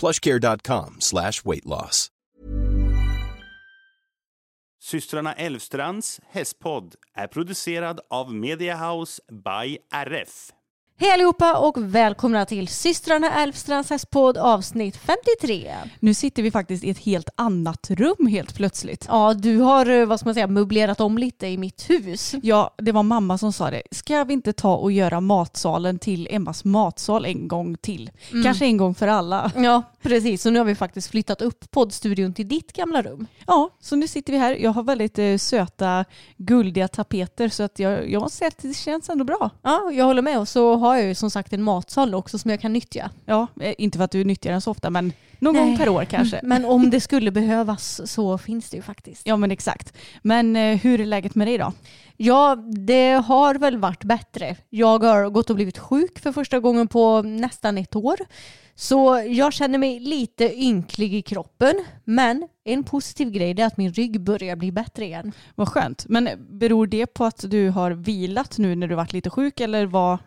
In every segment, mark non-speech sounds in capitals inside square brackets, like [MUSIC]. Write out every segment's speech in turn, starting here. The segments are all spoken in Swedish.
plushcare.com slash weight loss. Systrarna Elvstrands hästpodd är producerad av Mediahouse by RF. Hej allihopa och välkomna till systrarna Älvstrands hästpodd avsnitt 53. Nu sitter vi faktiskt i ett helt annat rum helt plötsligt. Ja, du har eh, vad ska man säga, möblerat om lite i mitt hus. Ja, det var mamma som sa det. Ska vi inte ta och göra matsalen till Emmas matsal en gång till? Kanske en gång för alla. Ja, precis. Så nu har vi faktiskt flyttat upp poddstudion till ditt gamla rum. Ja, så nu sitter vi här. Jag har väldigt eh, söta, guldiga tapeter så att jag, jag måste säga att det känns ändå bra. Ja, jag håller med. Och så har jag ju som sagt en matsal också som jag kan nyttja. Ja, eh, inte för att du nyttjar den så ofta men någon Nej. gång per år kanske. [LAUGHS] Men om det skulle behövas så finns det ju faktiskt. Ja men exakt. Men eh, hur är läget med dig då? Ja, det har väl varit bättre. Jag har gått och blivit sjuk för första gången på nästan ett år. Så jag känner mig lite ynklig i kroppen. Men en positiv grej är att min rygg börjar bli bättre igen. Vad skönt. Men beror det på att du har vilat nu när du varit lite sjuk eller vad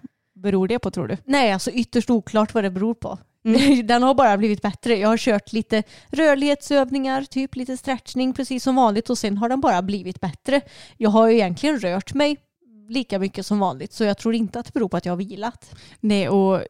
beror det på tror du? Nej, alltså ytterst oklart vad det beror på. [LAUGHS] Den har bara blivit bättre. Jag har kört lite rörlighetsövningar, typ lite stretchning precis som vanligt och sen har den bara blivit bättre. Jag har ju egentligen rört mig lika mycket som vanligt så jag tror inte att det beror på att jag har vilat. Nej, och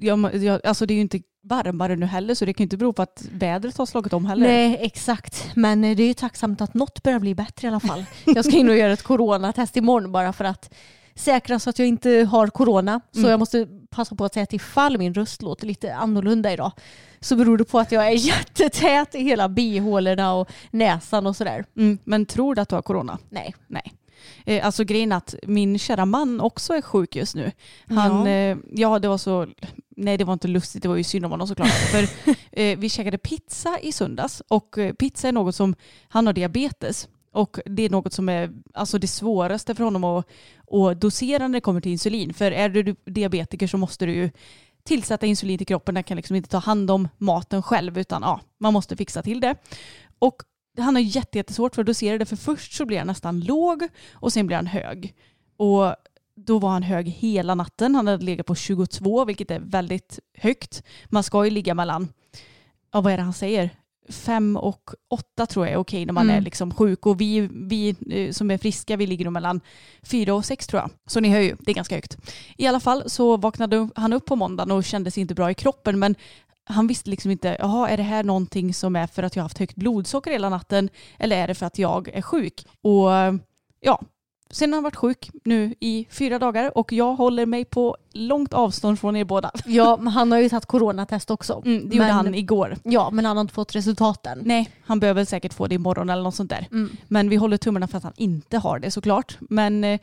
jag, jag, alltså det är ju inte varmare nu heller så det kan ju inte bero på att vädret har slagit om heller. Nej, exakt. Men eh, det är ju tacksamt att något börjar bli bättre i alla fall. [LAUGHS] Jag ska in och göra ett coronatest imorgon bara för att säkra så att jag inte har corona. Så Mm. jag måste passa på att säga att ifall min röst låter lite annorlunda idag så beror det på att jag är [LAUGHS] jättetät i hela bihålorna och näsan och sådär. Mm, men tror du att du har corona? Nej. Nej. Eh, alltså grejen att min kära man också är sjuk just nu. Han, Ja. ja. ja det var så, nej det var inte lustigt, det var ju synd om honom såklart. [LAUGHS] För eh, vi käkade pizza i söndags och eh, pizza är något som, han har diabetes. Och det är något som är alltså det svåraste för honom att, att dosera när det kommer till insulin. För är du diabetiker så måste du ju tillsätta insulin till kroppen. Den kan liksom inte ta hand om maten själv utan ja, man måste fixa till det. Och han har jättesvårt för att dosera det för först så blir han nästan låg och sen blir han hög. Och då var han hög hela natten. Han hade legat på 22 vilket är väldigt högt. Man ska ju ligga mellan, ja vad är det han säger? Fem och åtta tror jag är okej när man Mm. är liksom sjuk och vi, vi eh, som är friska vi ligger nog mellan fyra och sex tror jag. Så ni hör ju, det är ganska högt. I alla fall så vaknade han upp på måndagen och kände sig inte bra i kroppen men han visste liksom inte, jaha är det här någonting som är för att jag har haft högt blodsocker hela natten eller är det för att jag är sjuk? Och ja, sen har han varit sjuk nu i fyra dagar och jag håller mig på långt avstånd från er båda. Ja, men han har ju tagit coronatest också. Mm, det gjorde Men- han igår. Ja, men han har inte fått resultaten. Nej, han behöver säkert få det imorgon eller något sånt där. Mm. Men vi håller tummarna för att han inte har det såklart. Men eh,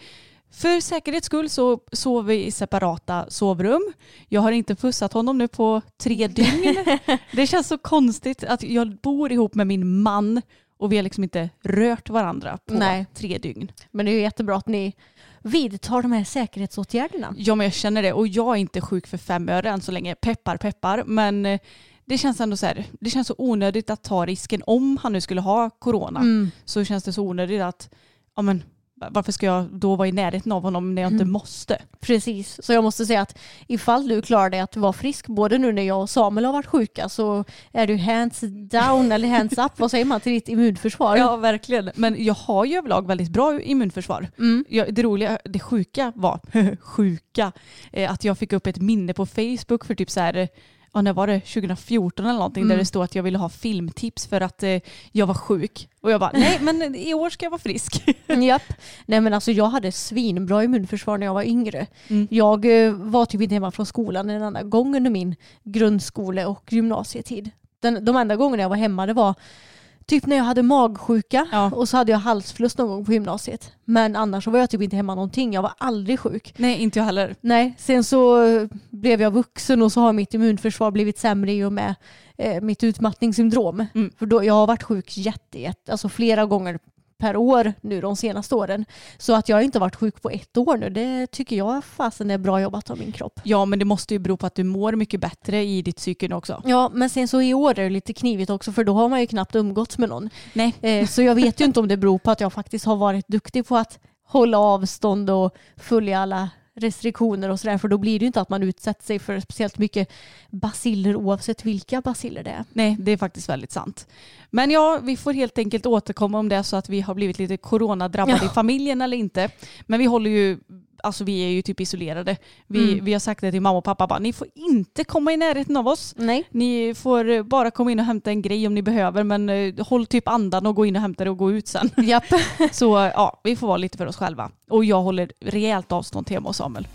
för säkerhets skull så sover vi i separata sovrum. Jag har inte pussat honom nu på tre dygn. [LAUGHS] det känns så konstigt att jag bor ihop med min man och vi har liksom inte rört varandra på Nej. tre dygn. Men det är ju jättebra att ni vidtar de här säkerhetsåtgärderna. Ja men jag känner det och jag är inte sjuk för fem öre än så länge. Peppar peppar. Men eh, det känns ändå så här, det känns så onödigt att ta risken om han nu skulle ha corona. Mm. Så känns det så onödigt att, ja men varför ska jag då vara i närheten av honom när jag inte Mm. måste? Precis, så jag måste säga att ifall du klarar dig att vara frisk både nu när jag och Samuel har varit sjuka så är du hands down eller hands up, vad säger man, till ditt immunförsvar. Ja verkligen. Men jag har ju överlag väldigt bra immunförsvar. Mm. Jag, det roliga, det sjuka var, [LAUGHS] sjuka, eh, att jag fick upp ett minne på Facebook för typ så här, ja när var det, 2014 eller någonting, Mm. där det stod att jag ville ha filmtips för att eh, jag var sjuk. Och jag bara, nej men i år ska jag vara frisk. Japp. Nej men alltså jag hade svinbra immunförsvar när jag var yngre. Mm. Jag eh, var typ inte hemma från skolan en enda gång under min grundskole och gymnasietid. Den, de enda gångerna jag var hemma det var typ när jag hade magsjuka Ja. och så hade jag halsfluss någon gång på gymnasiet. Men annars så var jag typ inte hemma någonting. Jag var aldrig sjuk. nej, inte jag heller. Nej, sen så blev jag vuxen och så har mitt immunförsvar blivit sämre i och med eh, mitt utmattningssyndrom. Mm. För då, jag har varit sjuk jätte, jätte, alltså flera gånger per år nu de senaste åren. Så att jag inte varit sjuk på ett år nu, det tycker jag fasen är bra jobbat av min kropp. Ja men det måste ju bero på att du mår mycket bättre i ditt psyke också. Ja, men sen så i år är det lite knivigt också för då har man ju knappt umgåtts med någon. Nej. Eh, så jag vet ju inte om det beror på att jag faktiskt har varit duktig på att hålla avstånd och följa alla restriktioner och sådär för då blir det ju inte att man utsätter sig för speciellt mycket basiller oavsett vilka basiller det är. Nej, det är faktiskt väldigt sant. Men ja, vi får helt enkelt återkomma om det så att vi har blivit lite coronadrabbade Ja. i familjen eller inte. Men vi håller ju, alltså vi är ju typ isolerade. Vi, Mm. vi har sagt det till mamma och pappa, bara, ni får inte komma i närheten av oss. Nej. Ni får eh, bara komma in och hämta en grej om ni behöver men eh, håll typ andan och gå in och hämta det och gå ut sen. Japp. [LAUGHS] Så ja, vi får vara lite för oss själva. Och jag håller rejält avstånd till Emma och Samuel.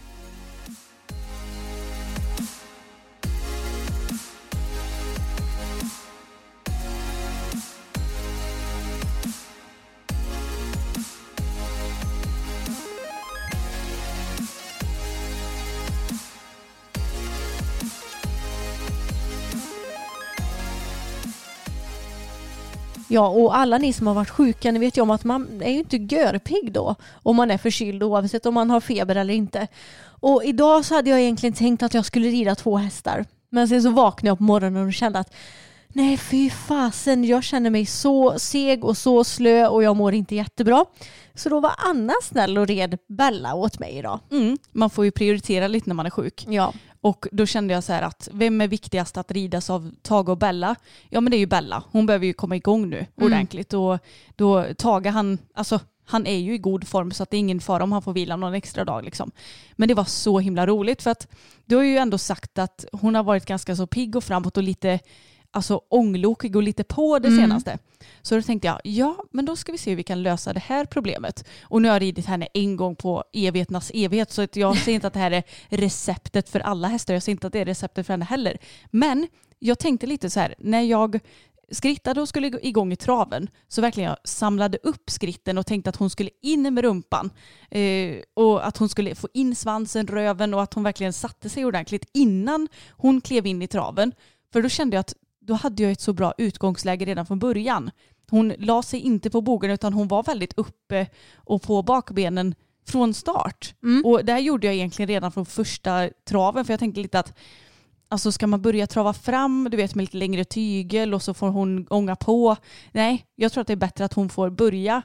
Ja, och alla ni som har varit sjuka, ni vet ju om att man är ju inte görpigg då om man är förkyld oavsett om man har feber eller inte. Och idag så hade jag egentligen tänkt att jag skulle rida två hästar. Men sen så vaknade jag på morgonen och kände att nej fy fasen, jag känner mig så seg och så slö och jag mår inte jättebra. Så då var Anna snäll och red Bella åt mig idag. Mm, man får ju prioritera lite när man är sjuk. Ja, Och då kände jag så här att vem är viktigast att ridas av Tage och Bella? Ja men det är ju Bella. Hon behöver ju komma igång nu ordentligt. Och då Tage han, alltså han är ju i god form så att det är ingen fara om han får vila någon extra dag liksom. Men det var så himla roligt för att du har ju ändå sagt att hon har varit ganska så pigg och framåt och lite alltså ånglokig och lite på det Mm. senaste. Så då tänkte jag, ja men då ska vi se hur vi kan lösa det här problemet. Och nu har jag ridit henne en gång på evigheternas evighet så jag säger inte att det här är receptet för alla hästar. Jag säger inte att det är receptet för henne heller. Men jag tänkte lite så här, när jag skrittade och skulle gå igång i traven så verkligen jag samlade upp skritten och tänkte att hon skulle in med rumpan eh, och att hon skulle få in svansen, röven och att hon verkligen satte sig ordentligt innan hon klev in i traven. För då kände jag att då hade jag ett så bra utgångsläge redan från början. Hon la sig inte på bogen utan hon var väldigt uppe och på bakbenen från start. Mm. Och det här gjorde jag egentligen redan från första traven för jag tänkte lite att Alltså ska man börja trava fram, du vet med lite längre tygel och så får hon ånga på. Nej, jag tror att det är bättre att hon får börja.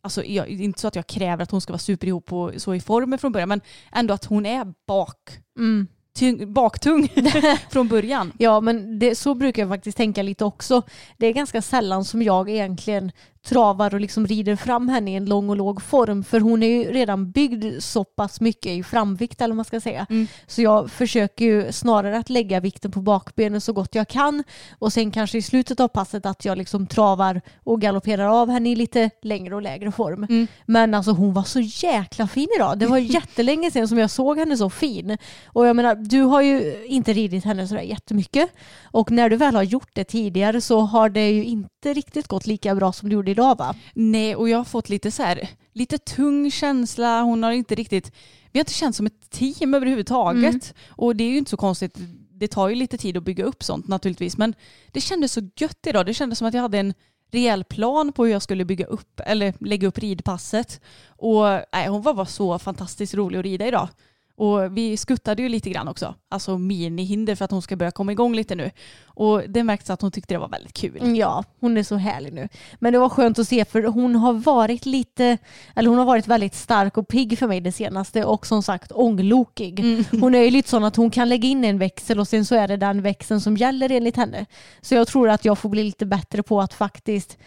Alltså jag, inte så att jag kräver att hon ska vara superihop och så i formen från början men ändå att hon är bak, mm. Tyng, baktung [LAUGHS] från början. Ja, men det, så brukar jag faktiskt tänka lite också. Det är ganska sällan som jag egentligen travar och liksom rider fram henne i en lång och låg form. För hon är ju redan byggd så pass mycket i framvikt eller vad man ska säga. Mm. Så jag försöker ju snarare att lägga vikten på bakbenen så gott jag kan. Och sen kanske i slutet av passet att jag liksom travar och galopperar av henne i lite längre och lägre form. Mm. Men alltså hon var så jäkla fin idag. Det var [LAUGHS] jättelänge sedan som jag såg henne så fin. Och jag menar, du har ju inte ridit henne sådär jättemycket. Och när du väl har gjort det tidigare så har det ju inte riktigt gått lika bra som du gjorde idag va? Nej, och jag har fått lite så här, lite tung känsla. Hon har inte riktigt, vi har inte känt som ett team överhuvudtaget. Mm. Och det är ju inte så konstigt. Det tar ju lite tid att bygga upp sånt naturligtvis. Men det kändes så gött idag. Det kändes som att jag hade en rejäl plan på hur jag skulle bygga upp eller lägga upp ridpasset. Och nej, hon var bara så fantastiskt rolig att rida idag. Och vi skuttade ju lite grann också. Alltså minihinder för att hon ska börja komma igång lite nu. Och det märks att hon tyckte det var väldigt kul. Ja, hon är så härlig nu. Men det var skönt att se för hon har varit lite, eller hon har varit väldigt stark och pigg för mig det senaste och som sagt ånglokig. Mm. [LAUGHS] Hon är ju lite sån att hon kan lägga in en växel och sen så är det den växeln som gäller enligt henne. Så jag tror att jag får bli lite bättre på att faktiskt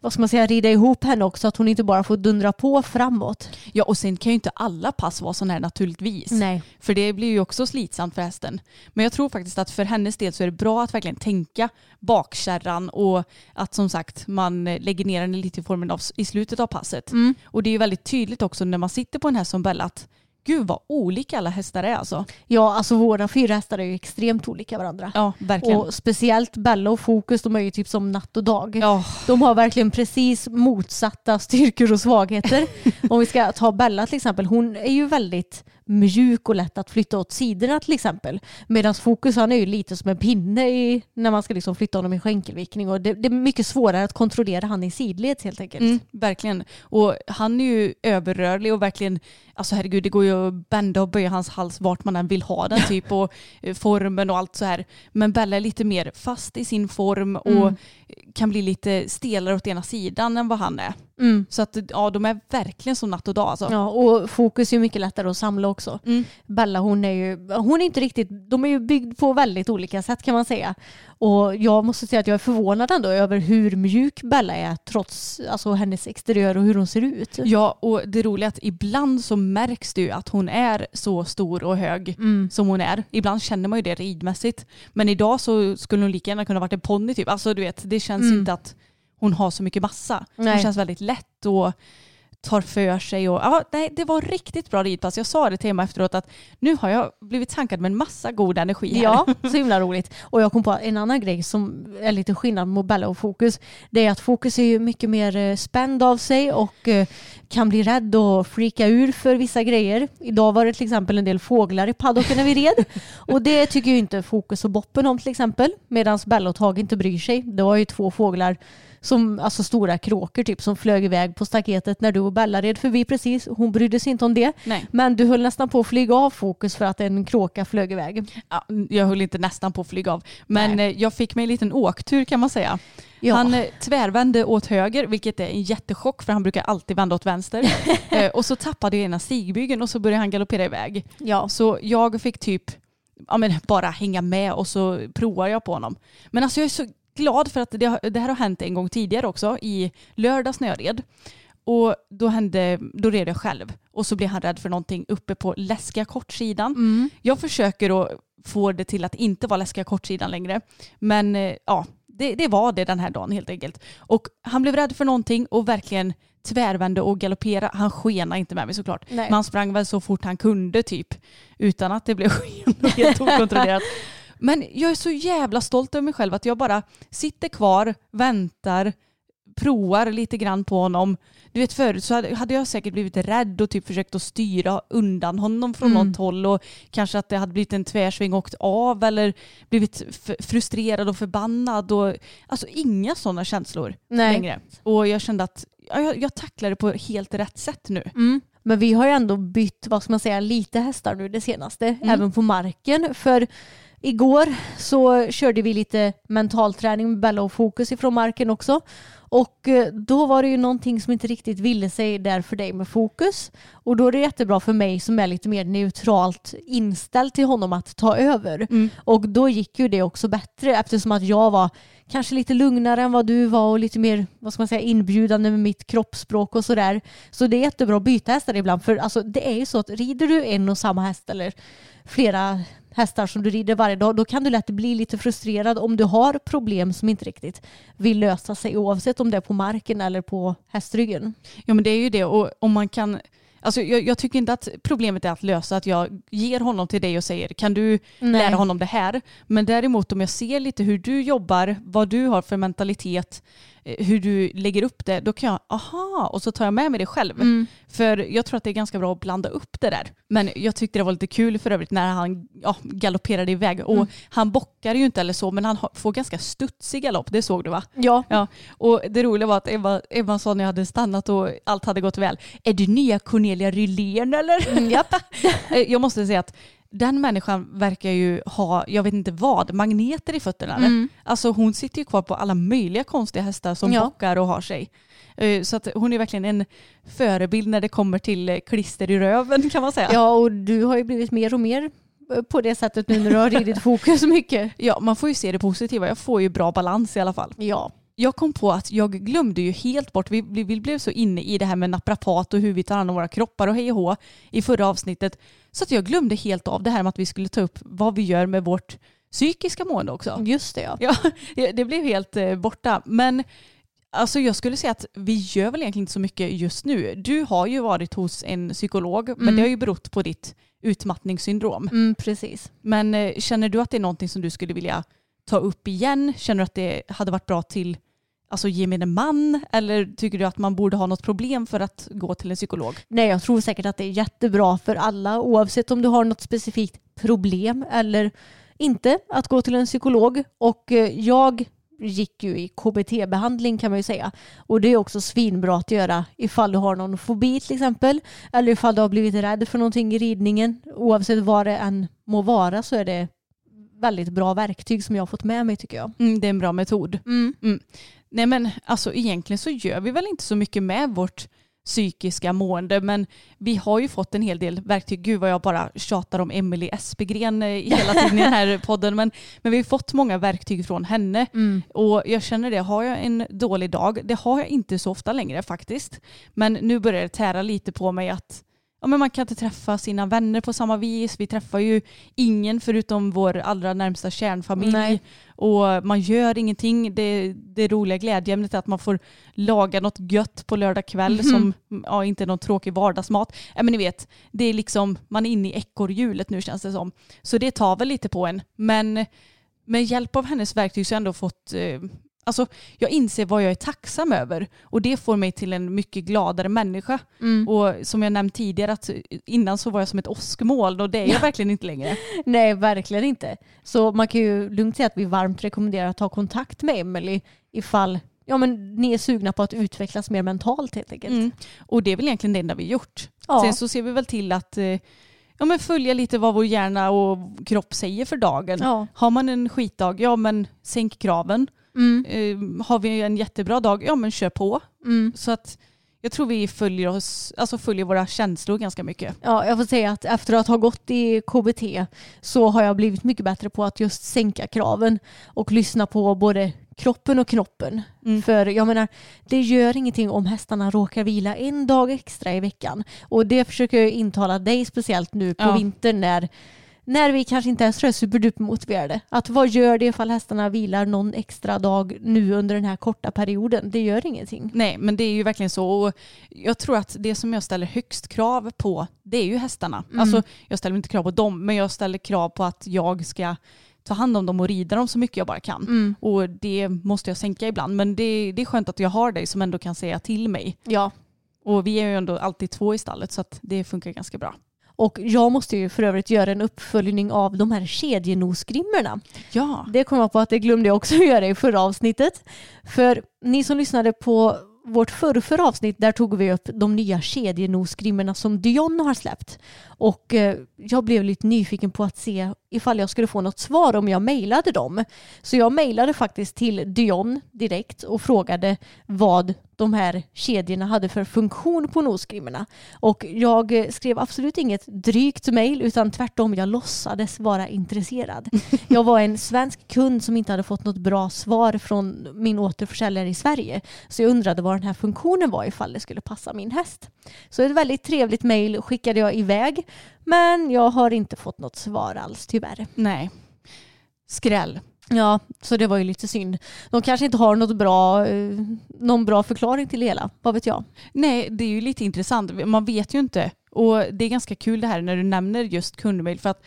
vad ska man säga, rida ihop henne också, att hon inte bara får dundra på framåt. Ja och sen kan ju inte alla pass vara sådana här naturligtvis. Nej. För det blir ju också slitsamt för hästen. Men jag tror faktiskt att för hennes del så är det bra att verkligen tänka bakkärran och att som sagt man lägger ner henne lite i formen av i slutet av passet. Mm. Och det är ju väldigt tydligt också när man sitter på en häst som Bella att gud vad olika alla hästar är alltså. Ja, alltså våra fyra hästar är ju extremt olika varandra. Ja, verkligen. Och speciellt Bella och Fokus, de är ju typ som natt och dag. ja, De har verkligen precis motsatta styrkor och svagheter. [LAUGHS] Om vi ska ta Bella till exempel, hon är ju väldigt mjuk och lätt att flytta åt sidorna till exempel. Medan Fokus han är ju lite som en pinne i, när man ska liksom flytta honom i skänkelvikning och det, det är mycket svårare att kontrollera han i sidled helt enkelt. Mm, verkligen. Och han är ju överrörlig och verkligen, alltså herregud det går ju att bända och böja hans hals vart man än vill ha den [LAUGHS] typ och eh, formen och allt så här. Men Bella är lite mer fast i sin form och Mm. kan bli lite stelare åt ena sidan än vad han är. Mm. Så att ja, de är verkligen som natt och dag alltså. Ja, och Fokus är ju mycket lättare att samla också. Mm. Bella hon är ju, hon är inte riktigt, de är ju byggd på väldigt olika sätt kan man säga. Och jag måste säga att jag är förvånad ändå över hur mjuk Bella är trots alltså, hennes exteriör och hur hon ser ut. Ja, och det roliga är att ibland så märks det ju att hon är så stor och hög Mm. som hon är. Ibland känner man ju det ridmässigt. Men idag så skulle hon lika gärna kunna varit en ponny typ. Alltså du vet, det känns Mm. inte att hon har så mycket massa. Hon Nej. känns väldigt lätt och tar för sig. Och, ja, nej, det var riktigt bra ridpass. Jag sa det till Emma efteråt att nu har jag blivit tankad med en massa god energi här. Ja, [LAUGHS] så himla roligt. Och jag kom på en annan grej som är lite skillnad mot Bella och Fokus. Det är att Fokus är ju mycket mer eh, spänd av sig och eh, kan bli rädd och freaka ur för vissa grejer. Idag var det till exempel en del fåglar i paddocken när vi red. [LAUGHS] Och det tycker ju inte Fokus och Boppen om till exempel. Medan Bella och Tage inte bryr sig. Det var ju två fåglar som, alltså stora kråkor typ, som flög iväg på staketet när du och Bella red förbi precis. Hon brydde sig inte om det. Nej, Men du höll nästan på att flyga av Fokus för att en kråka flög iväg. ja, jag höll inte nästan på att flyga av. Men eh, jag fick mig en liten åktur kan man säga. Ja. Han eh, tvärvände åt höger, vilket är en jättechock för han brukar alltid vända åt vänster. [LAUGHS] eh, och så tappade jag ena stigbygeln och så började han galoppera iväg. Ja. Så jag fick typ ja, men bara hänga med och så provar jag på honom. Men alltså jag är så glad för att det, det här har hänt en gång tidigare också i lördags när jag red. Och då, hände, då red jag själv och så blev han rädd för någonting uppe på läskiga kortsidan. Mm. Jag försöker att få det till att inte vara läskiga kortsidan längre. Men eh, ja, det, det var det den här dagen helt enkelt. Och han blev rädd för någonting och verkligen tvärvände och galopperade. Han skenade inte med mig såklart. Nej. Men han sprang väl så fort han kunde typ. Utan att det blev sken och helt okontrollerat. [LAUGHS] Men jag är så jävla stolt över mig själv att jag bara sitter kvar, väntar, provar lite grann på honom. Du vet förut så hade, jag säkert blivit rädd och typ försökt att styra undan honom från Mm. något håll och kanske att det hade blivit en tvärsving och åkt av eller blivit frustrerad och förbannad och alltså inga sådana känslor Nej. längre. Och jag kände att ja, jag, jag tacklade på helt rätt sätt nu. Mm. Men vi har ju ändå bytt, vad ska man säga, lite hästar nu det senaste, Mm. även på marken. För igår så körde vi lite mentalträning med Bella och Fokus ifrån marken också. Och eh, då var det ju någonting som inte riktigt ville sig där för dig med Fokus. Och då är det jättebra för mig som är lite mer neutralt inställd till honom att ta över. Mm. Och då gick ju det också bättre eftersom att jag var kanske lite lugnare än vad du var och lite mer vad ska man säga, inbjudande med mitt kroppsspråk och sådär. Så det är jättebra att byta hästar ibland för alltså, det är ju så att rider du en och samma häst eller flera hästar som du rider varje dag då kan du lätt bli lite frustrerad om du har problem som inte riktigt vill lösa sig oavsett om det är på marken eller på hästryggen. Ja men det är ju det och om man kan Alltså jag, jag tycker inte att problemet är att lösa att jag ger honom till dig och säger kan du lära honom det här? Men däremot om jag ser lite hur du jobbar, vad du har för mentalitet, hur du lägger upp det, då kan jag, aha, och så tar jag med mig det själv. Mm. För jag tror att det är ganska bra att blanda upp det där. Men jag tyckte det var lite kul för övrigt när han ja, galopperade iväg. Och Mm. han bockar ju inte eller så, men han får ganska studsig galopp, det såg du va? Ja. Ja, och det roliga var att Ebba, Ebba sa när jag hade stannat och allt hade gått väl. Är du nya Cornelia Rylén eller? Mm, japp. [LAUGHS] Eh, jag måste säga att den människan verkar ju ha, jag vet inte vad, magneter i fötterna. Mm. Alltså hon sitter ju kvar på alla möjliga konstiga hästar som Ja. bockar och har sig. Eh, Så att hon är verkligen en förebild när det kommer till eh, klister i röven kan man säga. ja, och du har ju blivit mer och mer eh, på det sättet nu när du har [LAUGHS] ridit Fokus mycket. Ja, man får ju se det positiva. Jag får ju bra balans i alla fall. Ja. Jag kom på att jag glömde ju helt bort, vi, vi, blev så inne i det här med naprapat och hur vi tar hand om våra kroppar och hej och hå i förra avsnittet. Så att jag glömde helt av det här med att vi skulle ta upp vad vi gör med vårt psykiska mående också. Just det ja. Ja, det blev helt eh, borta. Men alltså jag skulle säga att vi gör väl egentligen inte så mycket just nu. Du har ju varit hos en psykolog, men Mm. det har ju berott på ditt utmattningssyndrom. Mm, precis. Men eh, känner du att det är någonting som du skulle vilja ta upp igen? Känner du att det hade varit bra till alltså, gemene man? Eller tycker du att man borde ha något problem för att gå till en psykolog? Nej, jag tror säkert att det är jättebra för alla oavsett om du har något specifikt problem eller inte att gå till en psykolog. Och eh, jag gick ju i KBT-behandling kan man ju säga. Och det är också svinbra att göra ifall du har någon fobi till exempel. Eller ifall du har blivit rädd för någonting i ridningen. Oavsett vad det än må vara så är det väldigt bra verktyg som jag har fått med mig tycker jag. Mm, det är en bra metod. Mm. Nej men alltså egentligen så gör vi väl inte så mycket med vårt psykiska mående men vi har ju fått en hel del verktyg. Gud vad jag bara tjatar om Emily Espegren eh, hela tiden i den här [LAUGHS] podden men, men vi har fått många verktyg från henne Mm. och jag känner det, har jag en dålig dag, det har jag inte så ofta längre faktiskt, men nu börjar det tära lite på mig att ja, men man kan inte träffa sina vänner på samma vis. Vi träffar ju ingen förutom vår allra närmsta kärnfamilj. Nej. Och man gör ingenting. Det, det roliga glädjeämnet är att man får laga något gött på lördag kväll Mhm. som ja, inte är någon tråkig vardagsmat. Ja, men ni vet, det är liksom, man är inne i ekorrhjulet nu känns det som. Så det tar väl lite på en. Men med hjälp av hennes verktyg så har jag ändå fått eh, Alltså, jag inser vad jag är tacksam över och det får mig till en mycket gladare människa. Mm. Och som jag nämnt tidigare, att innan så var jag som ett åskmoln och det är jag verkligen inte längre. [LAUGHS] Nej, verkligen inte. Så man kan ju lugnt säga att vi varmt rekommenderar att ta kontakt med Emily ifall ja, men ni är sugna på att utvecklas mer mentalt helt enkelt. Mm. Och det är väl egentligen det enda vi gjort. Ja. Sen så ser vi väl till att eh, ja, men följa lite vad vår hjärna och kropp säger för dagen. Ja. Har man en skitdag, ja men sänk kraven. Mm. Eh, har vi en jättebra dag, ja men kör på. Mm. Så att jag tror vi följer, oss, alltså följer våra känslor ganska mycket. Ja, jag får säga att efter att ha gått i KBT så har jag blivit mycket bättre på att just sänka kraven och lyssna på både kroppen och knoppen. Mm. För jag menar, det gör ingenting om hästarna råkar vila en dag extra i veckan. Och det försöker jag intala dig speciellt nu på Ja. vintern när, när vi kanske inte är så superduper motiverade. Att vad gör det ifall hästarna vilar någon extra dag nu under den här korta perioden? Det gör ingenting. Nej, men det är ju verkligen så. Och jag tror att det som jag ställer högst krav på, det är ju hästarna. Mm. Alltså, jag ställer inte krav på dem, men jag ställer krav på att jag ska ta hand om dem och rida dem så mycket jag bara kan. Mm. Och det måste jag sänka ibland. Men det, det är skönt att jag har dig som ändå kan säga till mig. Ja, Och vi är ju ändå alltid två i stallet så att det funkar ganska bra. Och jag måste ju för övrigt göra en uppföljning av de här kedjenosgrimmorna. Ja. Det kom jag på att det glömde jag också [LAUGHS] göra i förra avsnittet. För ni som lyssnade på vårt förrförra avsnitt, där tog vi upp de nya kedjenosgrimmorna som Dion har släppt. Och eh, jag blev lite nyfiken på att se ifall jag skulle få något svar om jag mejlade dem. Så jag mejlade faktiskt till Dion direkt och frågade vad de här kedjorna hade för funktion på nosgrimmorna. Och jag eh, skrev absolut inget drygt mejl utan tvärtom, jag låtsades vara intresserad. [LAUGHS] Jag var en svensk kund som inte hade fått något bra svar från min återförsäljare i Sverige. Så jag undrade vad den här funktionen var ifall det skulle passa min häst. Så ett väldigt trevligt mejl skickade jag iväg men jag har inte fått något svar alls tyvärr. Nej. Skräll. Ja, så det var ju lite synd. De kanske inte har något bra, eh, någon bra förklaring till det hela. Vad vet jag? Nej, det är ju lite intressant. Man vet ju inte. Och det är ganska kul det här när du nämner just kundmail för att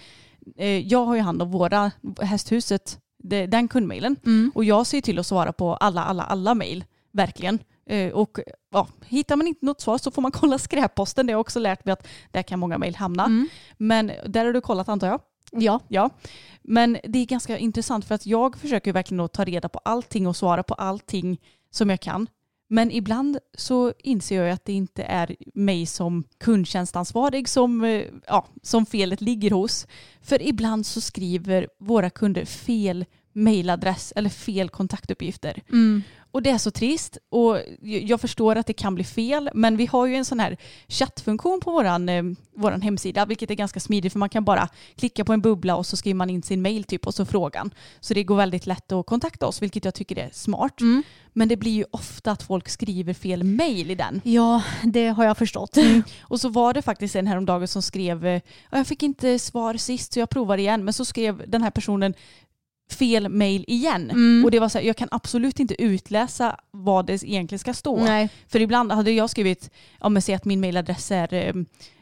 eh, jag har ju hand om våra hästhuset, den kundmailen. Och jag ser till att svara på alla, alla, alla mejl. Verkligen. Eh, och ja, hittar man inte något svar så får man [LAUGHS] kolla skräpposten. Det har jag också lärt mig att där kan många mejl hamna. Mm. Men där har du kollat antar jag? Ja. Ja. Men det är ganska intressant för att jag försöker verkligen att ta reda på allting och svara på allting som jag kan. Men ibland så inser jag att det inte är mig som kundtjänstansvarig som, eh, ja, som felet ligger hos. För ibland så skriver våra kunder fel mailadress eller fel kontaktuppgifter. Mm. Och det är så trist och jag förstår att det kan bli fel men vi har ju en sån här chattfunktion på våran, eh, våran hemsida vilket är ganska smidigt för man kan bara klicka på en bubbla och så skriver man in sin mail typ och så frågan. Så det går väldigt lätt att kontakta oss vilket jag tycker är smart. Mm. Men det blir ju ofta att folk skriver fel mail i den. Ja, det har jag förstått. Och så var det faktiskt en häromdagen som skrev, eh, "Ja, jag fick inte svar sist så jag provar igen. Men så skrev den här personen fel mail igen. Mm. Och det var så här, jag kan absolut inte utläsa vad det egentligen ska stå. Nej. För ibland hade jag skrivit, ja men säg att min mailadress är, eh,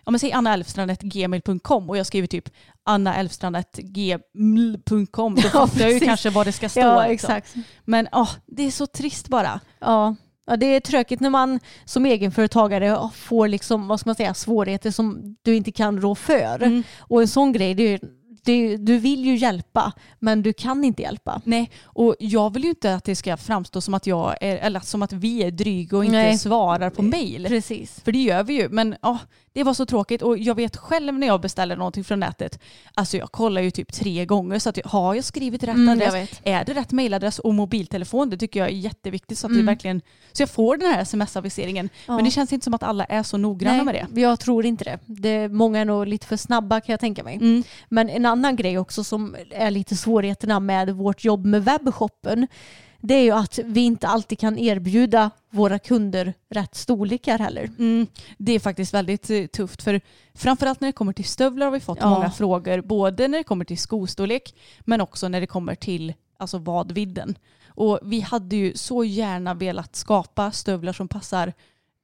ja men säg annaelfstrand.gmail.com och jag skriver typ annaelfstrand.gmail.com. Då [LAUGHS] Ja, fattar jag ju kanske vad det ska stå. Ja, liksom. exakt. Men åh, det är så trist bara. Ja. Ja, det är tråkigt när man som egenföretagare får liksom, vad ska man säga, svårigheter som du inte kan rå för. Mm. Och en sån grej, det är, ju- det, du vill ju hjälpa, men du kan inte hjälpa. Nej, och jag vill ju inte att det ska framstå som att jag är, eller som att vi är dryga och inte Nej. svarar på mail. Precis. För det gör vi ju. Men ja, det var så tråkigt och jag vet själv när jag beställer någonting från nätet, alltså jag kollar ju typ tre gånger så att jag, har jag skrivit rätt Mm, adress? Är det rätt mailadress och mobiltelefon? Det tycker jag är jätteviktigt så att vi Mm. verkligen, så jag får den här sms-aviseringen. Ja. Men det känns inte som att alla är så noggranna med det. jag tror inte det. det. Många är nog lite för snabba kan jag tänka mig. Mm. Men en annan grej också som är lite svårigheterna med vårt jobb med webbshoppen det är ju att vi inte alltid kan erbjuda våra kunder rätt storlekar heller. Mm, det är faktiskt väldigt eh, tufft för framförallt när det kommer till stövlar har vi fått Ja. många frågor både när det kommer till skostorlek men också när det kommer till alltså vadvidden. Och vi hade ju så gärna velat skapa stövlar som passar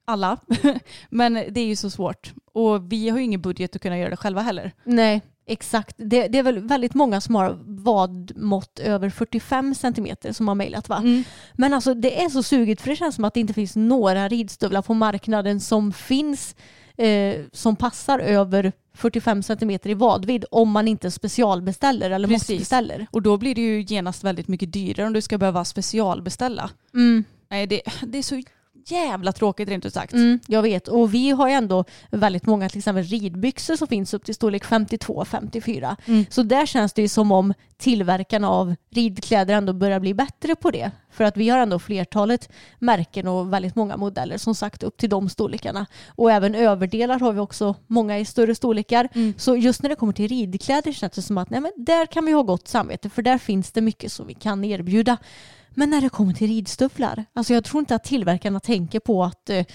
alla [LAUGHS] men det är ju så svårt och vi har ju ingen budget att kunna göra det själva heller. Nej, exakt. Det, det är väl väldigt många som har vadmått över 45 centimeter som har mejlat va? Mm. Men alltså det är så sugigt för det känns som att det inte finns några ridstövlar på marknaden som finns eh, som passar över 45 centimeter i vadvidd om man inte specialbeställer eller måste Precis. beställer. Och då blir det ju genast väldigt mycket dyrare om du ska behöva specialbeställa. Mm. Nej, det, det är så jävla tråkigt rent ut sagt. Mm, jag vet. Och vi har ju ändå väldigt många till exempel ridbyxor som finns upp till storlek 52-54. Mm. Så där känns det ju som om tillverkarna av ridkläder ändå börjar bli bättre på det. För att vi har ändå flertalet märken och väldigt många modeller som sagt upp till de storlekarna. Och även överdelar har vi också många i större storlekar. Mm. Så just när det kommer till ridkläder känns det som att nej, men där kan vi ha gott samvete för där finns det mycket som vi kan erbjuda. Men när det kommer till ridstövlar, alltså jag tror inte att tillverkarna tänker på att eh,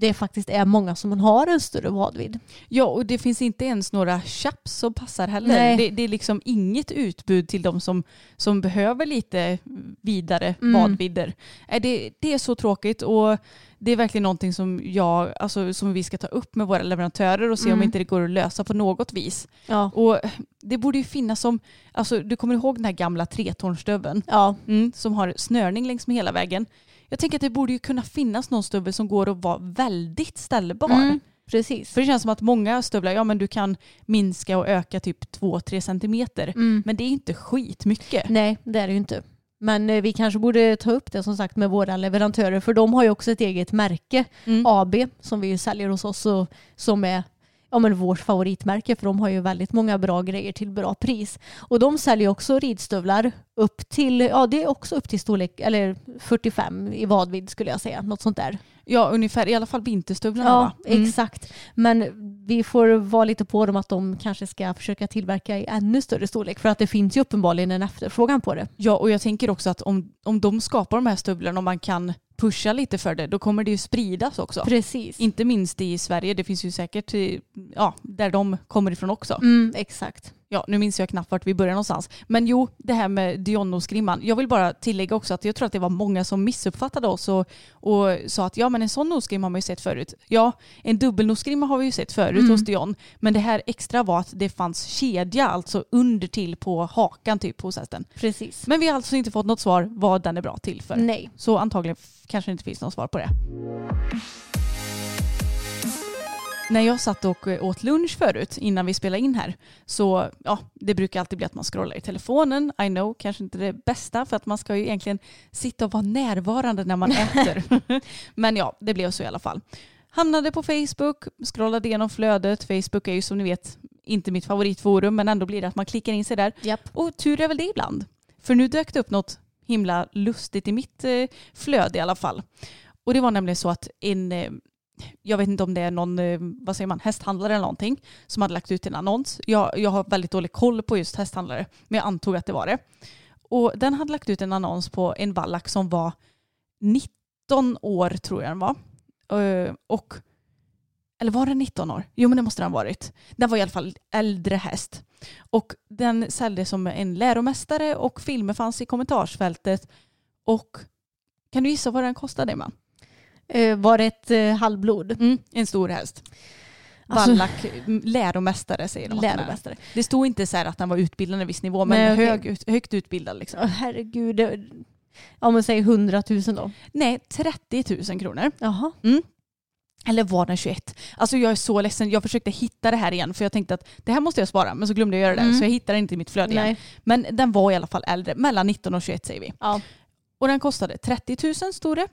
det faktiskt är många som har en större vadvidd. Ja, och det finns inte ens några chaps som passar heller. Det, det är liksom inget utbud till de som, som behöver lite vidare Mm. vadvidder. Det, det är så tråkigt och det är verkligen någonting som, jag, alltså, som vi ska ta upp med våra leverantörer och se om Mm. inte det går att lösa på något vis. Ja. Och det borde ju finnas som, alltså, du kommer ihåg den här gamla tretornstöveln Ja, mm, som har snörning längs med hela vägen. Jag tänker att det borde ju kunna finnas någon stövel som går att vara väldigt ställbar. mm, precis. För det känns som att många stövlar, ja men du kan minska och öka typ 2-3 centimeter. Mm. Men det är inte skitmycket. Nej, det är det ju inte. Men eh, vi kanske borde ta upp det som sagt med våra leverantörer för de har ju också ett eget märke, Mm. AB, som vi säljer hos oss och som är ja, men vårt favoritmärke för de har ju väldigt många bra grejer till bra pris. Och de säljer också ridstövlar upp till, ja det är också upp till storlek, eller 45 i vadvidd skulle jag säga, något sånt där. Ja ungefär, i alla fall vinterstövlarna Ja, va? Mm. exakt. Men vi får vara lite på dem att de kanske ska försöka tillverka i ännu större storlek för att det finns ju uppenbarligen en efterfrågan på det. Ja och jag tänker också att om, om de skapar de här stövlarna och man kan pusha lite för det, då kommer det ju spridas också. Precis. Inte minst i Sverige, det finns ju säkert eh, ja, där de kommer ifrån också. Mm, exakt. Ja, nu minns jag knappt vart vi började någonstans. Men jo, det här med Dionnosgrimman. Jag vill bara tillägga också att jag tror att det var många som missuppfattade oss och, och sa att ja, men en sån nosgrimma har man ju sett förut. Ja, en dubbelnosgrimma har vi ju sett förut Mm. hos Dion. Men det här extra var att det fanns kedja, alltså under till på hakan typ hos hästen. Precis. Men vi har alltså inte fått något svar vad den är bra till för. Nej. Så antagligen kanske det inte finns något svar på det. När jag satt och eh, åt lunch förut innan vi spelade in här så ja, det brukar alltid bli att man scrollar i telefonen. I know, kanske inte det bästa för att man ska ju egentligen sitta och vara närvarande när man [LAUGHS] äter. Men ja, det blev så i alla fall. Hamnade på Facebook, scrollade igenom flödet. Facebook är ju som ni vet inte mitt favoritforum men ändå blir det att man klickar in sig där. Japp. Och tur är väl det ibland. För nu dök det upp något himla lustigt i mitt eh, flöde i alla fall. Och det var nämligen så att en, eh, jag vet inte om det är någon, eh, vad säger man, hästhandlare eller någonting som hade lagt ut en annons. Jag, jag har väldigt dålig koll på just hästhandlare, men jag antog att det var det. Och den hade lagt ut en annons på en vallack som var 19 år tror jag den var. Eh, och, eller var den 19 år? Jo men det måste den ha varit. Den var i alla fall äldre häst. Och den säljdes som en läromästare och filmer fanns i kommentarsfältet. Och kan du gissa vad den kostade man? Eh, var det ett eh, halvblod? Mm, en stor häst. Alltså- Vallack, m, läromästare säger de. Läromästare. Det stod inte så att den var utbildad en viss nivå men Nej, okej. hög, högt utbildad liksom. Åh, herregud. det- Ja men säg 100 000 då. Nej, 30 000 kronor. Jaha. Eller var den 21? Alltså jag är så ledsen. Jag försökte hitta det här igen för jag tänkte att det här måste jag spara men så glömde jag göra det Mm. så jag hittade inte i mitt flöde igen. Nej. Men den var i alla fall äldre, mellan 19 och 21 säger vi. Ja. Och den kostade 30 000 stod det.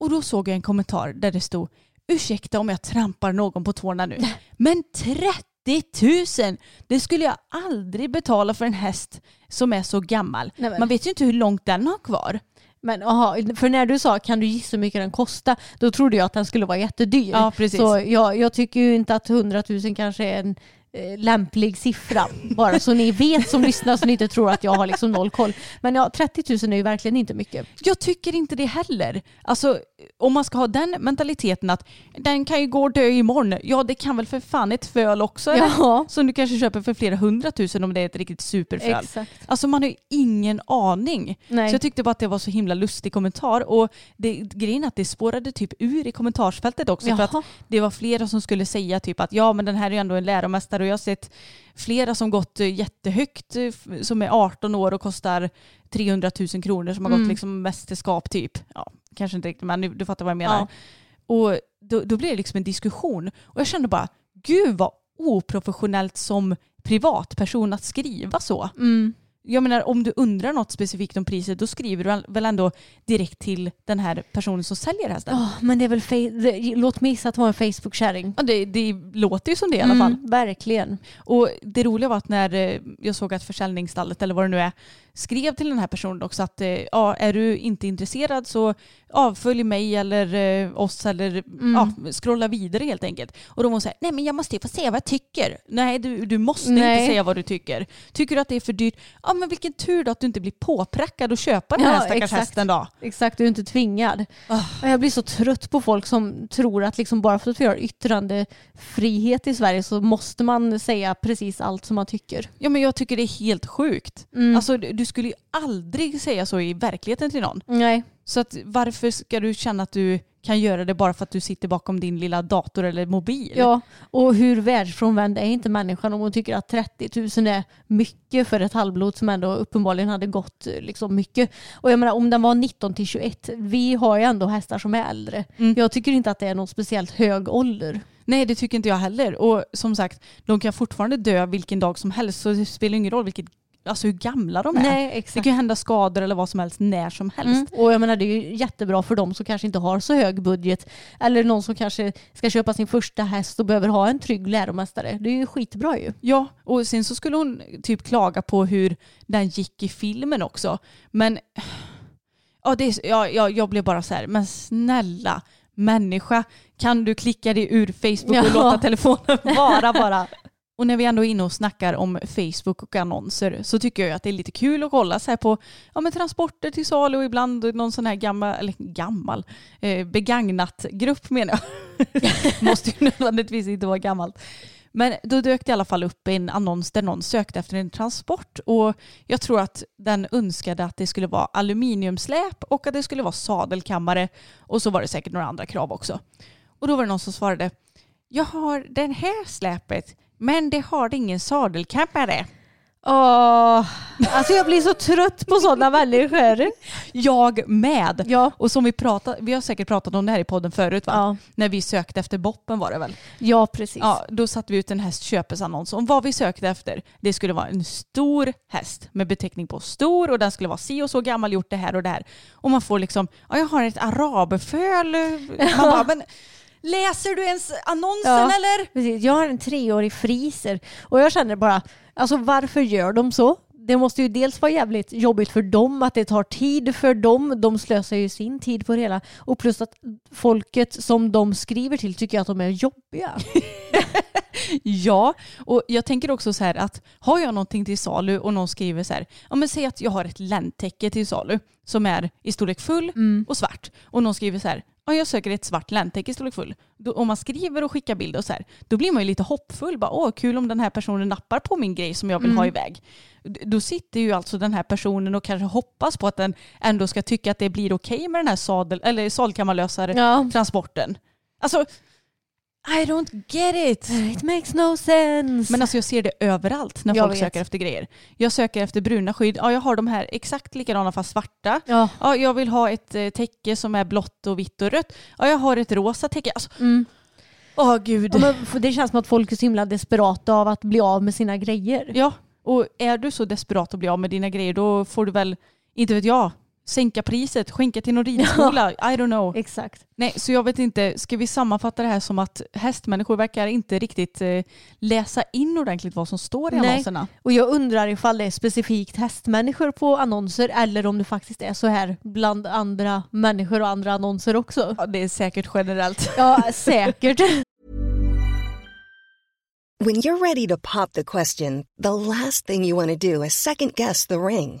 Och då såg jag en kommentar där det stod ursäkta om jag trampar någon på tårna nu. Men 30 000! Det skulle jag aldrig betala för en häst som är så gammal. Nej, men- Man vet ju inte hur långt den har kvar. Men aha, för när du sa kan du gissa hur mycket den kostar, då trodde jag att den skulle vara jättedyr. Ja, precis. Så jag, jag tycker ju inte att 100 000 kanske är en lämplig siffra. Bara så ni vet som lyssnar så ni inte tror att jag har liksom noll koll. Men ja, 30 000 är ju verkligen inte mycket. Jag tycker inte det heller. Alltså om man ska ha den mentaliteten att den kan ju gå och dö imorgon. Ja det kan väl för fan ett föl också eller? Ja, Som du kanske köper för flera hundratusen om det är ett riktigt superföl. exakt. Alltså man har ju ingen aning. Nej. Så jag tyckte bara att det var så himla lustig kommentar. Och det, grejen är att det spårade typ ur i kommentarsfältet också. För att Jaha. det var flera som skulle säga typ att ja men den här är ju ändå en läromästare och jag har sett flera som gått eh, jättehögt eh, som är 18 år och kostar 300 000 kronor som har Mm. gått liksom mästerskap typ. Ja, kanske inte riktigt men du fattar vad jag menar. Ja. Och då, då blir det liksom en diskussion och jag kände bara gud vad oprofessionellt som privatperson att skriva så. Mm. Jag menar om du undrar något specifikt om priset då skriver du väl ändå direkt till den här personen som säljer hästen. Ja, men det är väl, det, låt mig gissa att det var en Facebook-kärring. Ja, det, det låter ju som det i alla fall. Mm, verkligen. Och det roliga var att när eh, jag såg att försäljningsstallet eller vad det nu är skrev till den här personen också att eh, ja, är du inte intresserad så avfölj mig eller eh, oss eller ja, scrolla vidare helt enkelt. Och då var hon så här, nej men jag måste ju få säga vad jag tycker. Nej du, du måste Nej. inte säga vad du tycker. Tycker du att det är för dyrt? Ja men vilken tur då att du inte blir påprackad och köpa den här Ja, stackars exakt. hästen då. Exakt, du är inte tvingad. Och Jag blir så trött på folk som tror att liksom bara för att vi har yttrandefrihet i Sverige så måste man säga precis allt som man tycker. Ja men jag tycker det är helt sjukt. Mm. Alltså du skulle ju aldrig säga så i verkligheten till någon. Nej, Så att varför ska du känna att du kan göra det bara för att du sitter bakom din lilla dator eller mobil? ja. Och hur världsfrånvänd är inte människan om hon tycker att 30 000 är mycket för ett halvblod som ändå uppenbarligen hade gått eh, liksom mycket. Och jag menar om den var 19 till 21, vi har ju ändå hästar som är äldre. Mm. Jag tycker inte att det är någon speciellt hög ålder. Nej det tycker inte jag heller. Och som sagt, de kan fortfarande dö vilken dag som helst så det spelar ingen roll vilket, alltså hur gamla de är. Nej, Det kan ju hända skador eller vad som helst när som helst. Mm. Och jag menar det är ju jättebra för de som kanske inte har så hög budget. Eller någon som kanske ska köpa sin första häst och behöver ha en trygg läromästare. Det är ju skitbra ju. Ja, och sen så skulle hon typ klaga på hur den gick i filmen också. Men ja, det är, ja, ja, jag blev bara så här, men snälla människa, kan du klicka dig ur Facebook och Ja. låta telefonen vara bara? [LAUGHS] Och när vi ändå är inne och snackar om Facebook och annonser så tycker jag att det är lite kul att kolla så här på ja, men transporter till salu och ibland någon sån här gammal, eller gammal, eh, begagnat grupp menar jag. [LAUGHS] Måste ju nödvändigtvis inte vara gammalt. Men då dök det i alla fall upp en annons där någon sökte efter en transport och jag tror att den önskade att det skulle vara aluminiumsläp och att det skulle vara sadelkammare och så var det säkert några andra krav också. Och då var det någon som svarade jag har den här släpet men det har ingen sadelkammare. Åh, alltså jag blir så trött på sådana människor. Jag med. Ja. Och som vi pratade, vi har säkert pratat om det här i podden förut va? Ja, När vi sökte efter boppen var det väl? ja precis. Ja, då satte vi ut en hästköpesannons om vad vi sökte efter. Det skulle vara en stor häst med beteckning på stor och den skulle vara si och så gammal, gjort det här och det här. Och man får liksom, ja jag har ett arabföl. Man bara, [LAUGHS] men läser du ens annonsen Ja. eller? Precis. Jag har en treårig friser och jag känner bara, alltså varför gör de så? det måste ju dels vara jävligt jobbigt för dem att det tar tid för dem. De slösar ju sin tid på det hela. Och plus att folket som de skriver till tycker att de är jobbiga. [LAUGHS] Ja, och jag tänker också så här att har jag någonting till salu och någon skriver så här, ja men säg att jag har ett ländtäcke till salu som är i storlek full och svart och någon skriver så här, ja jag söker ett svart ländtäcke i storlek full. Då, om man skriver och skickar bilder och så här, då blir man ju lite hoppfull. Bara, Åh, kul om den här personen nappar på min grej som jag vill ha iväg. Då sitter ju alltså den här personen och kanske hoppas på att den ändå ska tycka att det blir okej med den här sadel, eller sadelkammarlösare Ja. transporten. Alltså, I don't get it. It makes no sense. Men alltså jag ser det överallt när Jag folk vet. söker efter grejer. Jag söker efter bruna skydd. Ja, jag har de här exakt likadana fast svarta. ja. Ja, jag vill ha ett eh, täcke som är blått och vitt och rött. Ja, jag har ett rosa täcke. Alltså, Mm. åh gud. Ja, men det känns som att folk är så himla desperata av att bli av med sina grejer. Ja, och är du så desperat att bli av med dina grejer då får du väl, inte vet jag, sänka priset, skänka till någon ridskola. I don't know. Exakt. Nej, så jag vet inte, ska vi sammanfatta det här som att hästmänniskor verkar inte riktigt eh, läsa in ordentligt vad som står i Nej. annonserna? Och jag undrar ifall det är specifikt hästmänniskor på annonser eller om det faktiskt är så här bland andra människor och andra annonser också. Ja, det är säkert generellt. Ja, säkert. [LAUGHS] When you're ready to pop the question, the last thing you want to do is second guess the ring.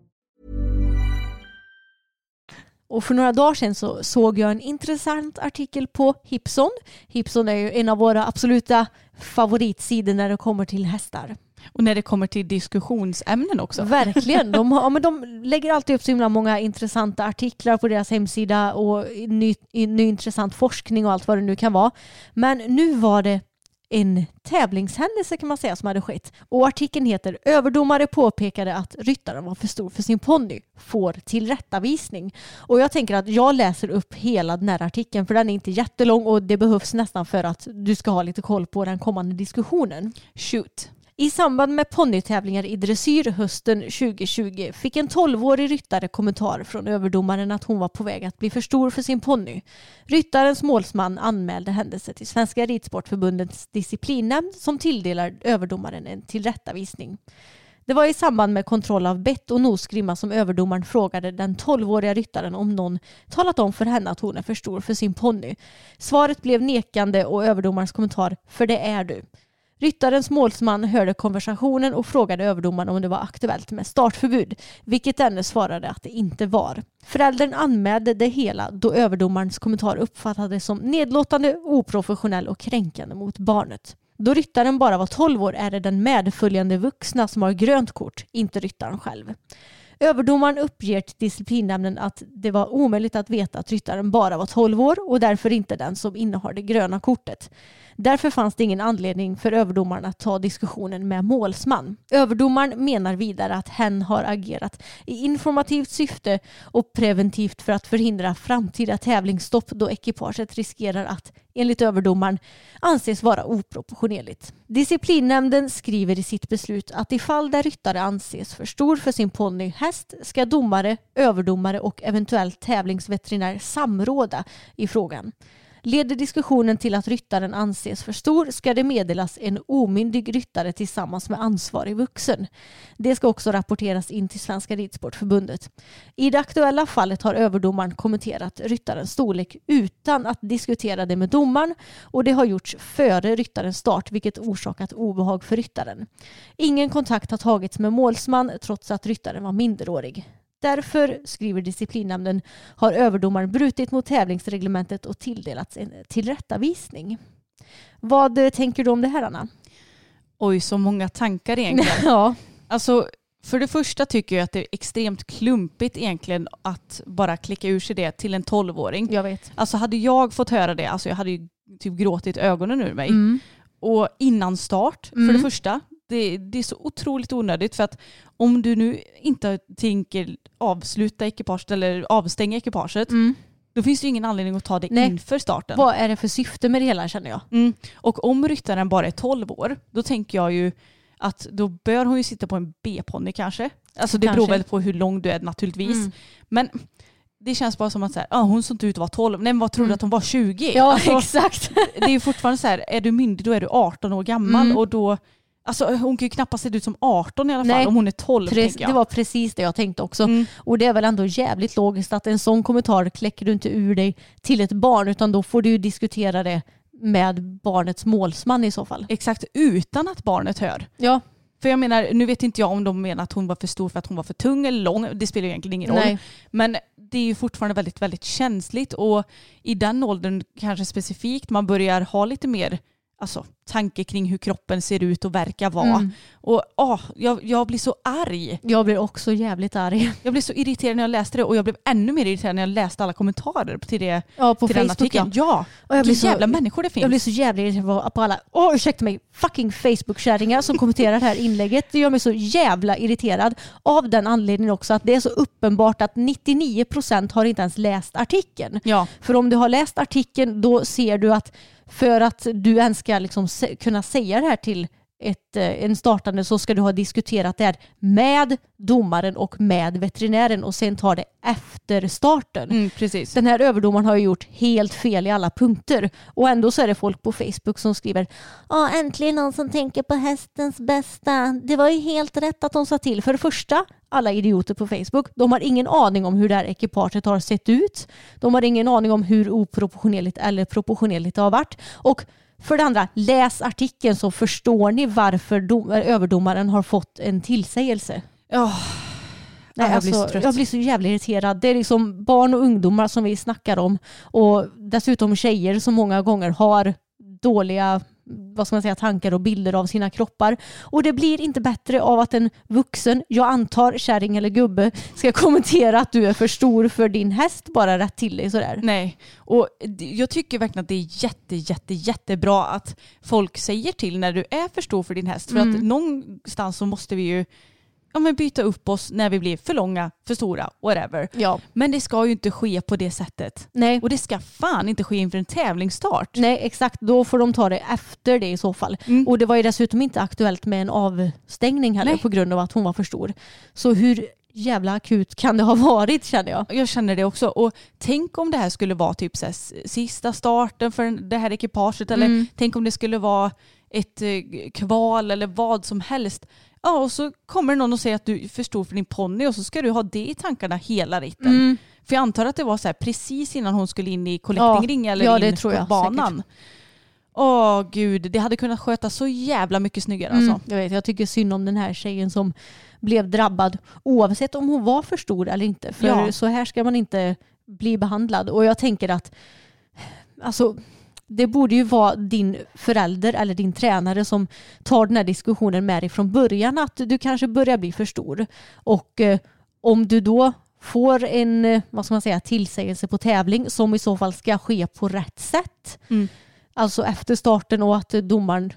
Och för några dagar sedan så såg jag en intressant artikel på Hipson. Hipson är ju en av våra absoluta favoritsidor när det kommer till hästar. Och när det kommer till diskussionsämnen också. Verkligen. De, har, [LAUGHS] ja, men de lägger alltid upp så himla många intressanta artiklar på deras hemsida och ny, ny intressant forskning och allt vad det nu kan vara. Men nu var det en tävlingshändelse kan man säga som hade skett. Och artikeln heter Överdomare påpekade att ryttaren var för stor för sin ponny. Får tillrättavisning. Och jag tänker att jag läser upp hela den här artikeln för den är inte jättelång och det behövs nästan för att du ska ha lite koll på den kommande diskussionen. Shoot. I samband med ponnytävlingar i dressyr hösten 2020 fick en 12-årig ryttare kommentar från överdomaren att hon var på väg att bli för stor för sin ponny. Ryttarens målsman anmälde händelsen till Svenska Ridsportförbundets disciplinnämnd som tilldelar överdomaren en tillrättavisning. Det var i samband med kontroll av bett och nosgrimma som överdomaren frågade den 12-åriga ryttaren om någon talat om för henne att hon är för stor för sin ponny. Svaret blev nekande och överdomarens kommentar “för det är du”. Ryttarens målsman hörde konversationen och frågade överdomaren om det var aktuellt med startförbud, vilket denne svarade att det inte var. Föräldern anmälde det hela då överdomarens kommentar uppfattades som nedlåtande, oprofessionell och kränkande mot barnet. Då ryttaren bara var 12 år är det den medföljande vuxna som har grönt kort, inte ryttaren själv. Överdomaren uppger till disciplinnämnden att det var omöjligt att veta att ryttaren bara var 12 år och därför inte den som innehar det gröna kortet. Därför fanns det ingen anledning för överdomaren att ta diskussionen med målsman. Överdomaren menar vidare att hen har agerat i informativt syfte och preventivt för att förhindra framtida tävlingsstopp då ekipaget riskerar att, enligt överdomaren, anses vara oproportionerligt. Disciplinnämnden skriver i sitt beslut att i fall där ryttare anses för stor för sin ponny häst ska domare, överdomare och eventuellt tävlingsveterinär samråda i frågan. Leder diskussionen till att ryttaren anses för stor ska det meddelas en omyndig ryttare tillsammans med ansvarig vuxen. Det ska också rapporteras in till Svenska Ridsportförbundet. I det aktuella fallet har överdomaren kommenterat ryttarens storlek utan att diskutera det med domaren och det har gjorts före ryttarens start vilket orsakat obehag för ryttaren. Ingen kontakt har tagits med målsman trots att ryttaren var minderårig. Därför, skriver disciplinnämnden, har överdomaren brutit mot tävlingsreglementet och tilldelats en tillrättavisning. Vad eh, tänker du om det här Anna? Oj, så många tankar [LAUGHS] egentligen. ja. Alltså, för det första tycker jag att det är extremt klumpigt egentligen att bara klicka ur sig det till en tolvåring. Jag vet. Alltså hade jag fått höra det, alltså jag hade ju typ gråtit ögonen ur mig. Mm. Och innan start, för Mm. det första, det, det är så otroligt onödigt för att om du nu inte tänker avsluta ekipaget eller avstänga ekipaget, Mm. då finns det ju ingen anledning att ta det Nej. inför starten. Vad är det för syfte med det hela känner jag? Mm. Och om ryttaren bara är 12 år, då tänker jag ju att då bör hon ju sitta på en B-ponny kanske. Alltså det beror Kanske. väl på hur lång du är naturligtvis. Mm. Men det känns bara som att så här, ah, hon såg inte ut att vara 12. Nej men vad tror du Mm. att hon var 20? Ja [LAUGHS] Alltså, [LAUGHS] exakt. det är ju fortfarande så här, är du myndig då är du 18 år gammal Mm. och då Alltså hon kan ju knappast se ut som 18 i alla fall Nej. om hon är 12 Pre- det var precis det jag tänkte också. Mm. Och det är väl ändå jävligt logiskt att en sån kommentar kläcker du inte ur dig till ett barn utan då får du ju diskutera det med barnets målsman i så fall. Exakt, utan att barnet hör. Ja, För jag menar, nu vet inte jag om de menar att hon var för stor för att hon var för tung eller lång. Det spelar ju egentligen ingen roll. nej. Men det är ju fortfarande väldigt, väldigt känsligt och i den åldern kanske specifikt man börjar ha lite mer alltså, tanke kring hur kroppen ser ut och verkar vara. Mm. Och åh, jag, jag blir så arg. Jag blir också jävligt arg. Jag blev så irriterad när jag läste det och jag blev ännu mer irriterad när jag läste alla kommentarer till, det, Ja, på till den Facebook ja. artikeln. Ja, Och jag blir så, jävla människor det finns. jag blir så jävla irriterad på- på alla, åh ursäkta mig, fucking Facebook-kärringar som kommenterar det här inlägget. Det gör mig så jävla irriterad av den anledningen också att det är så uppenbart att 99% har inte ens läst artikeln. Ja, För om du har läst artikeln då ser du att för att du ens ska liksom kunna säga det här till ett, eh, en startande så ska du ha diskuterat det här med domaren och med veterinären och sen tar det efter starten. mm, precis. Den här överdomaren har ju gjort helt fel i alla punkter och ändå så är det folk på Facebook som skriver Ja, äntligen någon som tänker på hästens bästa. Det var ju helt rätt att de sa till. För det första, alla idioter på Facebook, de har ingen aning om hur det här ekipaget har sett ut. De har ingen aning om hur oproportionerligt eller proportionerligt det har varit. Och för det andra, läs artikeln så förstår ni varför dom- överdomaren har fått en tillsägelse. Ja, Nej, Ja, jag blir så alltså, trött. jag blir så jävla irriterad. Det är liksom barn och ungdomar som vi snackar om och dessutom tjejer som många gånger har dåliga vad ska man säga, tankar och bilder av sina kroppar. Och det blir inte bättre av att en vuxen, jag antar kärring eller gubbe, ska kommentera att du är för stor för din häst bara rätt till dig sådär. Nej, och jag tycker verkligen att det är jätte, jätte, jättebra att folk säger till när du är för stor för din häst. För Mm. att någonstans så måste vi ju ja, men byta upp oss när vi blir för långa, för stora, whatever. Ja. Men det ska ju inte ske på det sättet. Nej. Och det ska fan inte ske inför en tävlingsstart. Nej, exakt. Då får de ta det efter det i så fall. Mm. Och det var ju dessutom inte aktuellt med en avstängning heller Nej. på grund av att hon var för stor. Så hur jävla akut kan det ha varit känner jag? Jag känner det också. Och tänk om det här skulle vara typ så här, sista starten för det här ekipaget. Eller Mm. tänk om det skulle vara ett eh, kval eller vad som helst. Ja, och så kommer någon och säger att du är för stor för din ponny och så ska du ha det i tankarna hela ritten. Mm. För jag antar att det var så här precis innan hon skulle in i collecting eller ja, in tror på jag banan. Åh gud, det hade kunnat sköta så jävla mycket snyggare alltså. Mm, jag, vet, jag tycker synd om den här tjejen som blev drabbad oavsett om hon var för stor eller inte. För Ja. så här ska man inte bli behandlad. Och jag tänker att alltså, det borde ju vara din förälder eller din tränare som tar den här diskussionen med dig från början att du kanske börjar bli för stor. Och eh, om du då får en eh, vad ska man säga, tillsägelse på tävling som i så fall ska ske på rätt sätt. Mm. Alltså efter starten och att domaren,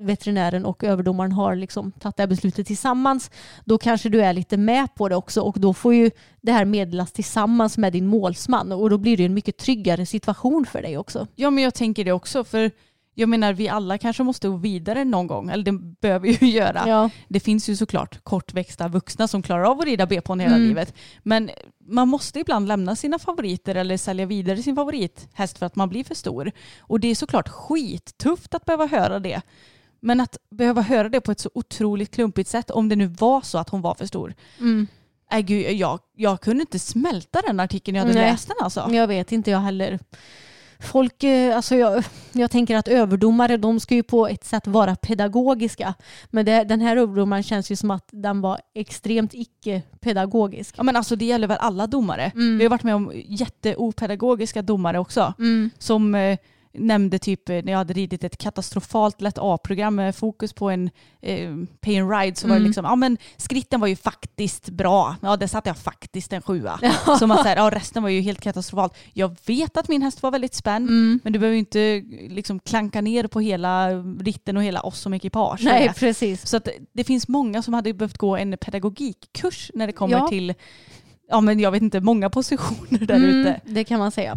veterinären och överdomaren har liksom tagit det här beslutet tillsammans. Då kanske du är lite med på det också och då får ju det här meddelas tillsammans med din målsman och då blir det en mycket tryggare situation för dig också. Ja men jag tänker det också för jag menar vi alla kanske måste gå vidare någon gång, eller det behöver vi ju [LAUGHS] göra. Ja. Det finns ju såklart kortväxta vuxna som klarar av att rida B-ponny hela Mm. livet. Men man måste ibland lämna sina favoriter eller sälja vidare sin favorithäst för att man blir för stor. Och det är såklart skittufft att behöva höra det. Men att behöva höra det på ett så otroligt klumpigt sätt om det nu var så att hon var för stor. Mm. Äh, gud, jag, jag kunde inte smälta den artikeln jag hade Nej. läst den alltså. Jag vet inte jag heller. folk, eh, alltså jag, jag tänker att överdomare de ska ju på ett sätt vara pedagogiska. Men det, den här överdomaren känns ju som att den var extremt icke-pedagogisk. Ja men alltså det gäller väl alla domare. Mm. Vi har varit med om jätteopedagogiska domare också. Mm. Som eh, nämnde typ eh, när jag hade ridit ett katastrofalt lätt A-program med fokus på en eh, pay and ride så var det Mm. liksom, ja men skritten var ju faktiskt bra. Ja där satte jag faktiskt en sjua. Som att säga, ja resten var ju helt katastrofalt. Jag vet att min häst var väldigt spänd Mm. men du behöver ju inte liksom klanka ner på hela ritten och hela oss som ekipage. Nej, precis. Så att det finns många som hade behövt gå en pedagogikkurs när det kommer Ja. till, ja men jag vet inte, många positioner där ute. Mm, det kan man säga.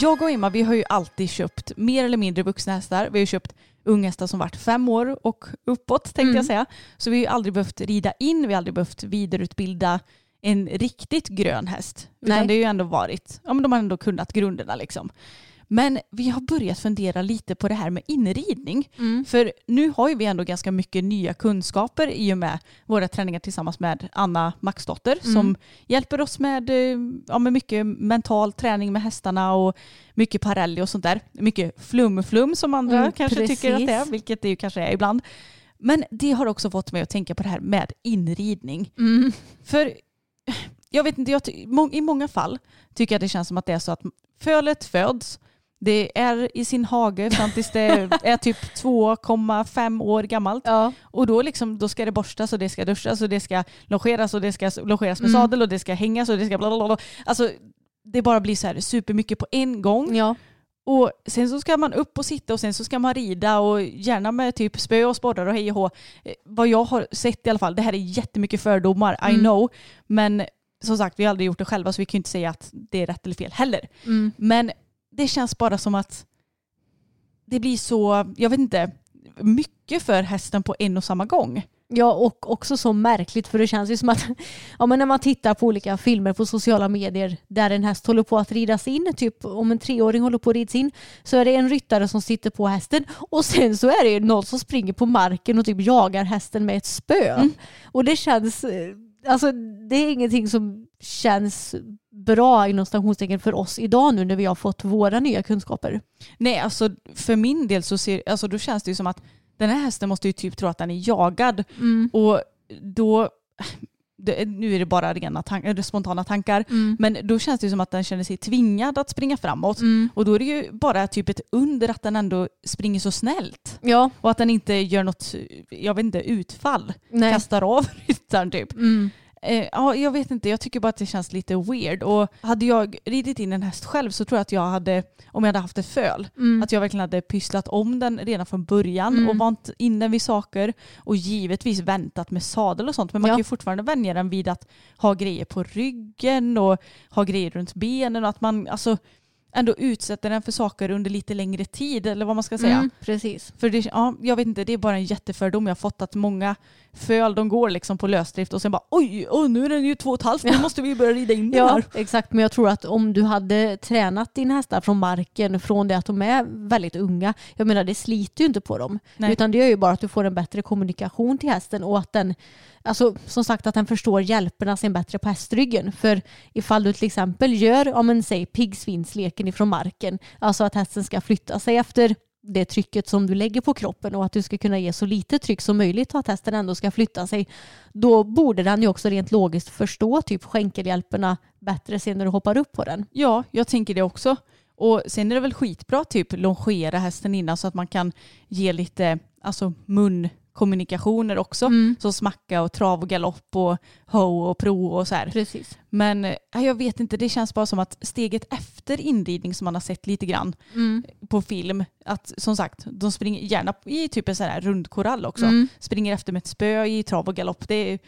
Jag och Emma vi har ju alltid köpt mer eller mindre vuxna hästar. Vi har ju köpt unghästar som varit fem år och uppåt tänkte Mm. jag säga. Så vi har ju aldrig behövt rida in, vi har aldrig behövt vidareutbilda en riktigt grön häst. Utan Nej. det har ju ändå varit, ja men de har ändå kunnat grunderna liksom. Men vi har börjat fundera lite på det här med inridning. Mm. För nu har ju vi ändå ganska mycket nya kunskaper i och med våra träningar tillsammans med Anna Maxdotter Mm. som hjälper oss med, eh, ja, med mycket mental träning med hästarna och mycket parelli och sånt där. Mycket flum-flum som andra Mm, kanske tycker att det är, precis. vilket det ju kanske är ibland. Men det har också fått mig att tänka på det här med inridning. Mm. För jag vet inte, jag i många fall tycker jag det känns som att det är så att fölet föds, det är i sin hage fram tills det [LAUGHS] är typ 2,5 år gammalt. Ja. Och då, liksom, då ska det borstas och det ska duschas och det ska longeras och det ska longeras med Mm. sadel och det ska hängas och det ska bla bla bla. Alltså det bara blir så här supermycket på en gång. ja. Och sen så ska man upp och sitta och sen så ska man rida och gärna med typ spö och sporrar och hej och hå. Eh, Vad jag har sett i alla fall, det här är jättemycket fördomar, I Mm. know. Men som sagt, vi har aldrig gjort det själva så vi kan ju inte säga att det är rätt eller fel heller. Mm. Men det känns bara som att det blir så, jag vet inte, mycket för hästen på en och samma gång. Ja och också så märkligt för det känns ju som att [LAUGHS] ja, men när man tittar på olika filmer på sociala medier där en häst håller på att ridas in, typ om en treåring håller på att ridas in så är det en ryttare som sitter på hästen och sen så är det någon som springer på marken och typ jagar hästen med ett spö. Mm. Och det känns, eh, alltså det är ingenting som känns bra inom stationstecken för oss idag nu när vi har fått våra nya kunskaper. Nej, alltså för min del så ser, alltså, då känns det ju som att den här hästen måste ju typ tro att den är jagad och då, det, nu är det bara rena tank, spontana tankar, Mm. men då känns det som att den känner sig tvingad att springa framåt. Mm. Och då är det ju bara typ ett under att den ändå springer så snällt. Ja, Och att den inte gör något, jag vet inte, utfall. nej. Kastar av [LAUGHS] ryttaren typ. Mm. Eh, ja, jag vet inte, jag tycker bara att det känns lite weird. Och hade jag ridit in en häst själv så tror jag att jag hade, om jag hade haft ett föl, Mm. att jag verkligen hade pysslat om den redan från början Mm. och vant in den vid saker och givetvis väntat med sadel och sånt. Men man Ja. kan ju fortfarande vänja den vid att ha grejer på ryggen och ha grejer runt benen och att man alltså ändå utsätter den för saker under lite längre tid eller vad man ska säga. Mm, precis. För det, ja, jag vet inte, det är bara en jättefördom jag har fått att många föl de går liksom på lösdrift och sen bara oj, oj nu är den ju två och ett halvt, nu måste vi börja rida in den Ja, här. exakt. Men jag tror att om du hade tränat dina hästar från marken från det att de är väldigt unga, jag menar det sliter ju inte på dem. Nej. Utan det gör ju bara att du får en bättre kommunikation till hästen och att den, alltså som sagt att den förstår hjälperna sen bättre på hästryggen. För ifall du till exempel gör, ja men säg piggsvinsleken ifrån marken, alltså att hästen ska flytta sig efter det trycket som du lägger på kroppen och att du ska kunna ge så lite tryck som möjligt och att hästen ändå ska flytta sig. Då borde den ju också rent logiskt förstå typ skänkelhjälperna bättre sen när du hoppar upp på den. Ja, jag tänker det också. Och sen är det väl skitbra typ longera hästen innan så att man kan ge lite alltså, munkommunikationer också. Mm. Så smacka och trav och galopp och ho och pro och så här. Precis. Men eh, jag vet inte, det känns bara som att steget efter inridning som man har sett lite grann Mm. på film, att som sagt, de springer gärna i typ en sån här rundkorall också. Mm. Springer efter med ett spö i trav och galopp. Det är,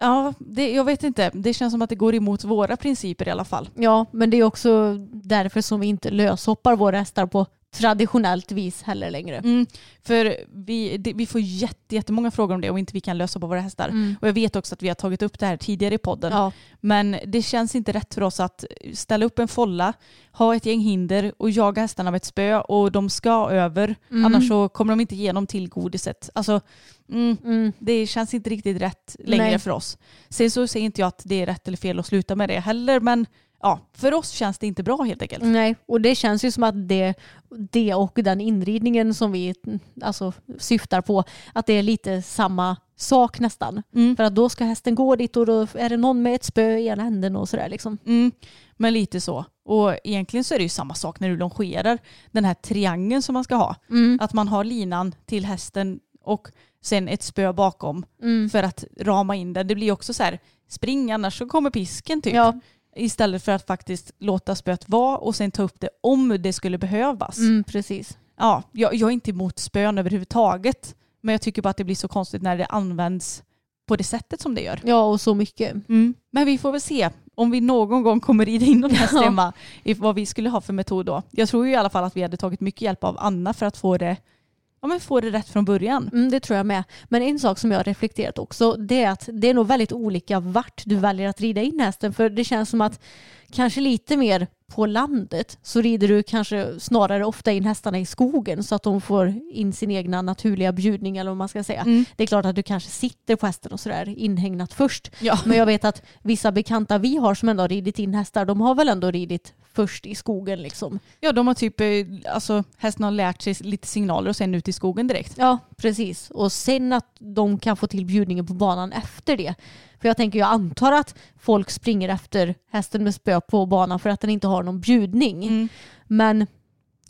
ja, det, jag vet inte. Det känns som att det går emot våra principer i alla fall. Ja, men det är också därför som vi inte löshoppar våra hästar på traditionellt vis heller längre. Mm, för vi, det, vi får jätte, jättemånga frågor om det och inte vi kan lösa på våra hästar. Mm. Och jag vet också att vi har tagit upp det här tidigare i podden. Ja, Men det känns inte rätt för oss att ställa upp en folla, ha ett gäng hinder och jaga hästarna med ett spö och de ska över. Mm. Annars så kommer de inte igenom till godiset. Alltså, mm, mm. det känns inte riktigt rätt längre Nej. för oss. Sen så säger inte jag att det är rätt eller fel att sluta med det heller, men ja, för oss känns det inte bra helt enkelt. Nej, och det känns ju som att det, det och den inridningen som vi alltså, syftar på, att det är lite samma sak nästan. Mm. För att då ska hästen gå dit och då är det någon med ett spö i ena änden och sådär liksom. Mm, men lite så. Och egentligen så är det ju samma sak när du longerar. Den här triangeln som man ska ha. Mm. Att man har linan till hästen och sen ett spö bakom Mm. för att rama in den. Det blir också så här, spring annars så kommer pisken typ. Ja, Istället för att faktiskt låta spöet vara och sen ta upp det om det skulle behövas. mm, precis. Ja, jag, jag är inte emot spön överhuvudtaget. Men jag tycker bara att det blir så konstigt när det används på det sättet som det gör. Ja, och så mycket. Mm. Men vi får väl se om vi någon gång kommer in någon häst Ja. hemma i vad vi skulle ha för metod då. Jag tror ju i alla fall att vi hade tagit mycket hjälp av Anna för att få det, ja, men få det rätt från början. Mm, det tror jag med. Men en sak som jag har reflekterat också det är att det är nog väldigt olika vart du väljer att rida in hästen. För det känns som att kanske lite mer på landet så rider du kanske snarare ofta in hästarna i skogen så att de får in sin egna naturliga bjudning eller vad man ska säga. Mm. Det är klart att du kanske sitter på hästen och sådär inhägnat först. Ja. Men jag vet att vissa bekanta vi har som ändå har ridit in hästar, de har väl ändå ridit först i skogen liksom. ja, de har typ, eh, alltså hästen har lärt sig lite signaler och sen ut i skogen direkt. Ja, precis. Och sen att de kan få till bjudningen på banan efter det. För jag tänker, jag antar att folk springer efter hästen med spö på banan för att den inte har någon bjudning. Mm. Men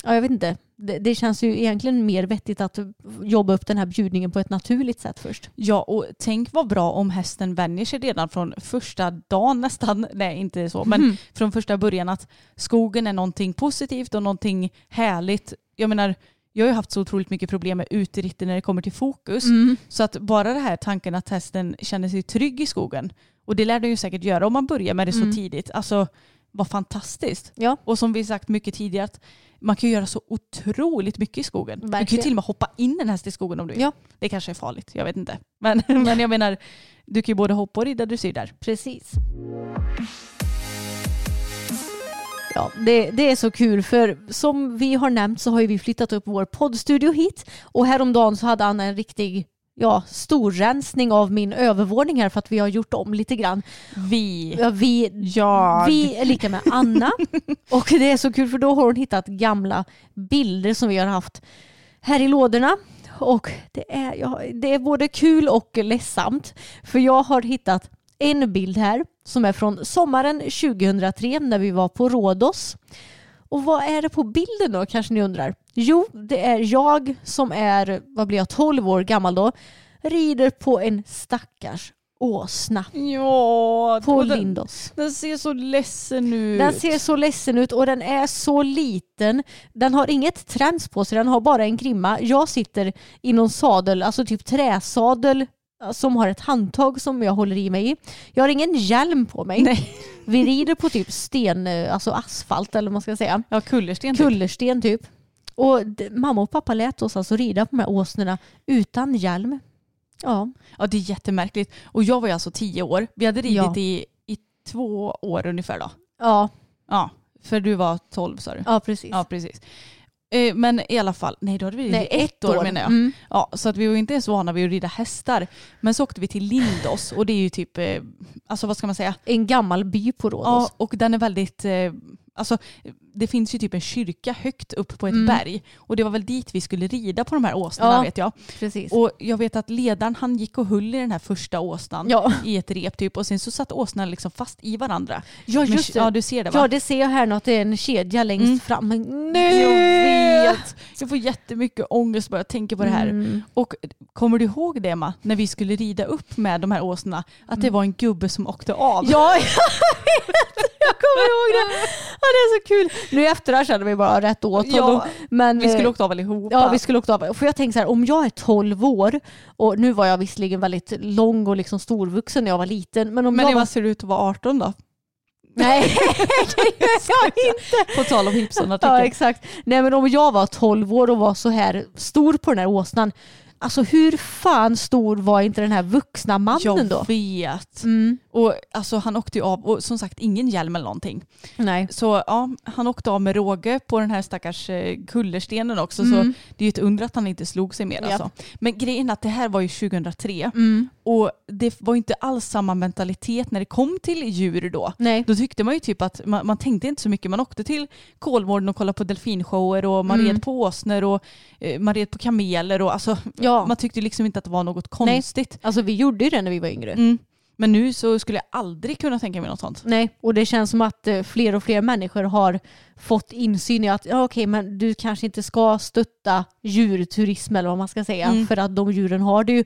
ja, jag vet inte. Det, det känns ju egentligen mer vettigt att jobba upp den här bjudningen på ett naturligt sätt först. Ja, och tänk vad bra om hästen vänjer sig redan från första dagen nästan, [LAUGHS] nej inte så, men Mhm. från första början att skogen är någonting positivt och någonting härligt. Jag menar, jag har ju haft så otroligt mycket problem med uteritter när det kommer till fokus. Mm. Så att bara det här tanken att hästen känner sig trygg i skogen, och det lär den ju säkert göra om man börjar med det Mm. så tidigt, alltså vad fantastiskt. Ja, Och som vi sagt mycket tidigare, att man kan göra så otroligt mycket i skogen. Du kan ju Verkligen. till och med hoppa in en häst i skogen om du vill. Ja. Det kanske är farligt, jag vet inte. Men, [LAUGHS] men jag menar, du kan ju både hoppa och rida dressyr där. precis. Ja, det, det är så kul för som vi har nämnt så har ju vi flyttat upp vår poddstudio hit och häromdagen så hade Anna en riktig ja, storrensning av min övervåning här för att vi har gjort om lite grann. Vi. Ja, vi, Jag. vi är lika med Anna [LAUGHS] och det är så kul för då har hon hittat gamla bilder som vi har haft här i lådorna. Och det är, ja, det är både kul och ledsamt. För jag har hittat en bild här som är från sommaren 2003 när vi var på Rhodos. Och vad är det på bilden då kanske ni undrar? Jo, det är jag som är, vad blir jag, 12 år gammal då, rider på en stackars åsna Ja, på den, Lindos. den ser så ledsen ut. Den ser så ledsen ut och den är så liten. Den har inget träns på sig, den har bara en grimma. Jag sitter i någon sadel, alltså typ träsadel som har ett handtag som jag håller i mig i. Jag har ingen hjälm på mig. Nej. Vi rider på typ sten, eh, alltså asfalt eller vad man ska säga. Ja, kullersten. typ. Kullersten typ. Och mamma och pappa lät oss alltså rida på de här åsnorna utan hjälm. Ja, Ja, det är jättemärkligt. Och jag var ju alltså tio år. Vi hade ridit Ja. i, i två år ungefär då. ja, Ja, för du var tolv sa du. ja precis. Ja, precis. Eh, Men i alla fall, nej då hade vi ridit i ett år, menar jag. Mm. Ja, så att vi var inte ens vana vid att rida hästar. Men så åkte vi till Lindos och det är ju typ, eh, alltså vad ska man säga? En gammal by på Rhodos. Ja, och den är väldigt, eh, alltså det finns ju typ en kyrka högt upp på ett Mm. berg. Och det var väl dit vi skulle rida på de här åsnorna Ja. vet jag. precis. Och jag vet att ledaren han gick och höll i den här första åsnan ja. i ett rep typ och sen så satt åsnorna liksom fast i varandra. ja, just det. Ja du ser det va? Ja det ser jag här nu att det är en kedja längst Mm. fram. Nej! Vet. Jag får jättemycket ångest bara jag tänker på det här. Mm. Och kommer du ihåg det Emma, när vi skulle rida upp med de här åsnorna, att det var en gubbe som åkte av? Mm. Ja, [LAUGHS] jag vet! Jag kommer ihåg det. Ja, det är så kul. Nu i efterhand känner vi bara rätt åt Ja, honom. Men, Vi skulle eh, åkt av allihopa. Ja, vi skulle åkt av. För jag tänker så här, om jag är 12 år och nu var jag visserligen väldigt lång och liksom storvuxen när jag var liten. Men om Men jag var... ser ut att vara 18 då? Nej, [LAUGHS] det gör jag inte. På tal om Ja, Hipson-artikeln. exakt. Nej, men om jag var 12 år och var så här stor på den här åsnan. Alltså hur fan stor var inte den här vuxna mannen jag då? vet. Mm. Och alltså han åkte ju av, och som sagt ingen hjälm eller någonting. Nej. Så ja, han åkte av med råge på den här stackars eh, kullerstenen också. Så Mm. det är ju ett under att han inte slog sig mer Ja. alltså. Men grejen är att det här var ju 2003 Mm. och det var inte alls samma mentalitet när det kom till djur då. Nej. Då tyckte man ju typ att man, man tänkte inte så mycket. Man åkte till Kolmården och kollade på delfinshower och man Mm. red på åsnor och eh, man red på kameler och alltså Ja. man tyckte liksom inte att det var något konstigt. Alltså vi gjorde ju det när vi var yngre. Mm. Men nu så skulle jag aldrig kunna tänka mig något sånt. Nej, och det känns som att eh, fler och fler människor har fått insyn i att ja, okej, men du kanske inte ska stötta djurturism eller vad man ska säga Mm. för att de djuren har det ju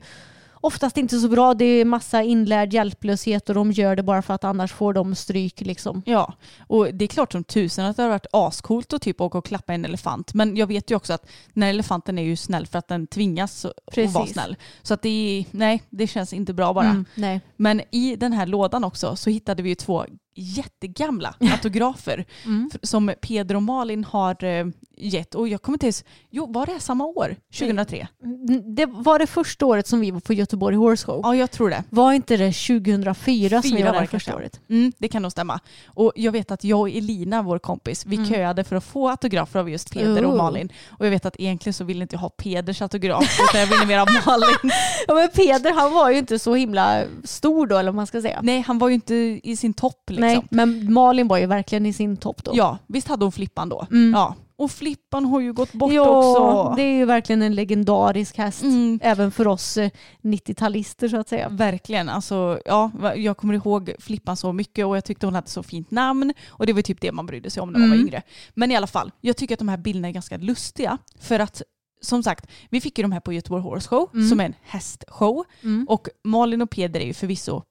oftast inte så bra. Det är massa inlärd hjälplöshet och de gör det bara för att annars får de stryk liksom. Ja, och det är klart som tusen att det har varit ascoolt att typ åka och klappa en elefant. Men jag vet ju också att den här elefanten är ju snäll för att den tvingas att Precis. vara snäll. Så att det är, nej, det känns inte bra bara. Mm. Men i den här lådan också så hittade vi ju två jättegamla [LAUGHS] autografer Mm. som Peder och Malin har eh, gett. Och jag kommer inte ens, jo var det samma år? 2003? Mm, Det var det första året som vi var på Göteborg Horse Show. Ja, jag tror det. Var inte det 2004 som vi Fyra var var där det första året? Mm, det kan nog stämma. Och jag vet att jag och Elina, vår kompis, vi Mm. köade för att få autografer av just Peder och Oh. Malin. Och jag vet att egentligen så ville inte jag ha Peders autograf, utan jag ville mer ha Malin. [LAUGHS] Ja men Peder han var ju inte så himla stor då eller vad man ska säga. Nej, han var ju inte i sin topp liksom. Nej, men Malin var ju verkligen i sin topp då. Ja, visst hade hon Flippan då? Mm. Ja. Och Flippan har ju gått bort ja, också. det är ju verkligen en legendarisk häst. Mm. Även för oss eh, 90-talister så att säga. Verkligen. Alltså, ja, jag kommer ihåg Flippan så mycket och jag tyckte hon hade så fint namn. Och det var typ det man brydde sig om när man var Mm. yngre. Men i alla fall, jag tycker att de här bilderna är ganska lustiga. För att som sagt, vi fick ju de här på Göteborg Horse Show Mm. som är en hästshow. Mm. Och Malin och Peder är ju förvisso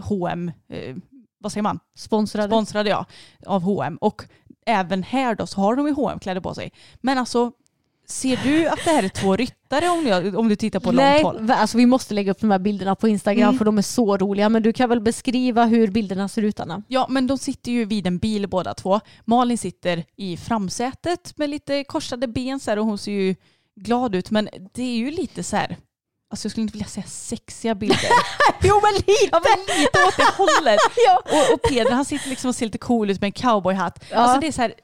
H&M, eh, vad säger man? Sponsrade. Sponsrade ja, av H&M. Och även här då så har de ju hm kläder på sig. Men alltså, ser du att det här är två ryttare om, jag, om du tittar på Nej, långt håll? alltså vi måste lägga upp de här bilderna på Instagram Mm. för de är så roliga. Men du kan väl beskriva hur bilderna ser ut Anna? Ja, men de sitter ju vid en bil båda två. Malin sitter i framsätet med lite korsade ben så här, och hon ser ju glad ut. Men det är ju lite så här, alltså jag skulle inte vilja säga sexiga bilder. [LAUGHS] jo men lite! ja, men lite åt det hållet. [LAUGHS] Ja. Och, och Peder han sitter liksom och ser lite cool ut med en cowboyhatt. Ja. Alltså det är så här,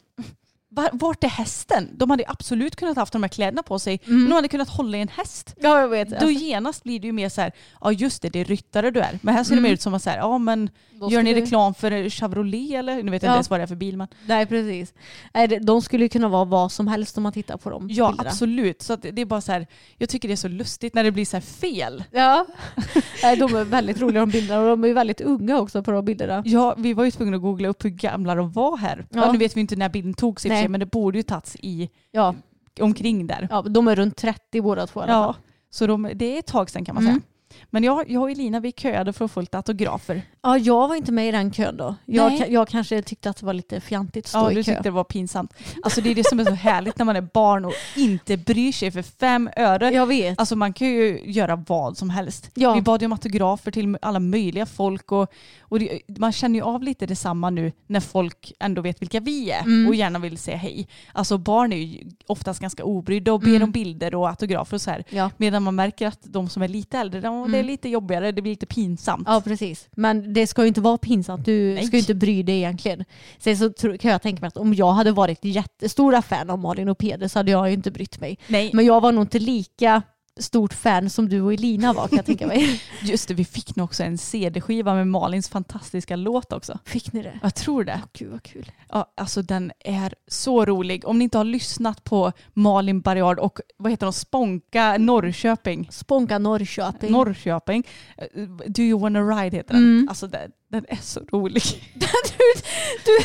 vart är hästen? De hade absolut kunnat haft de här kläderna på sig. Mm. Men de hade kunnat hålla i en häst. Ja jag vet. Då genast blir det ju mer så här, ja just det, det är ryttare du är. Men här ser det Mm. mer ut som att så här, ja men gör ni reklam för Chevrolet eller? Nu vet jag Ja. inte ens vad det är för bil men. Nej precis. Det- De skulle ju kunna vara vad som helst om man tittar på dem. Ja bilderna. absolut. Så det är bara så här, jag tycker det är så lustigt när det blir så här fel. Ja. [LAUGHS] De är väldigt roliga de bilderna och de är väldigt unga också på de bilderna. Ja, vi var ju tvungna att googla upp hur gamla de var här. Ja. Ja. nu vet vi inte när bilden togs Nej. sig, men det borde ju tagits i Ja, omkring där. ja de är runt 30 båda två i alla Ja, fall. så de, det är ett tag sedan kan man Mm. säga. Men jag, jag och Elina vi köade för att få lite autografer. Ja, jag var inte med i den kön då. Jag, jag kanske tyckte att det var lite fjantigt att stå Ja, i du kö. tyckte det var pinsamt. Alltså det är det som är så härligt när man är barn och inte bryr sig för fem öre. Jag vet. Alltså man kan ju göra vad som helst. Ja. Vi bad ju om autografer till alla möjliga folk och, och det, man känner ju av lite detsamma nu när folk ändå vet vilka vi är Mm. och gärna vill säga hej. Alltså barn är ju oftast ganska obrydda och ber Mm. om bilder och autografer och så här. Ja. Medan man märker att de som är lite äldre, de, det är Mm. lite jobbigare, det blir lite pinsamt. Ja precis. Men det ska ju inte vara pinsamt. Du Nej. ska ju inte bry dig egentligen. Sen så kan jag tänka mig att om jag hade varit jättestora fan av Malin och Peder så hade jag ju inte brytt mig. Nej, Men jag var nog inte lika stort fan som du och Elina var kan jag tänka mig. [LAUGHS] just det, vi fick nog också en CD-skiva med Malins fantastiska låt också. Fick ni det? Jag tror det. Gud vad kul. Ja, alltså den är så rolig. Om ni inte har lyssnat på Malin Barriard och vad heter de, Spånka Norrköping. Spånka Norrköping. Norrköping. Do you wanna ride heter den. Mm. Alltså den, den är så rolig. [LAUGHS] du, du,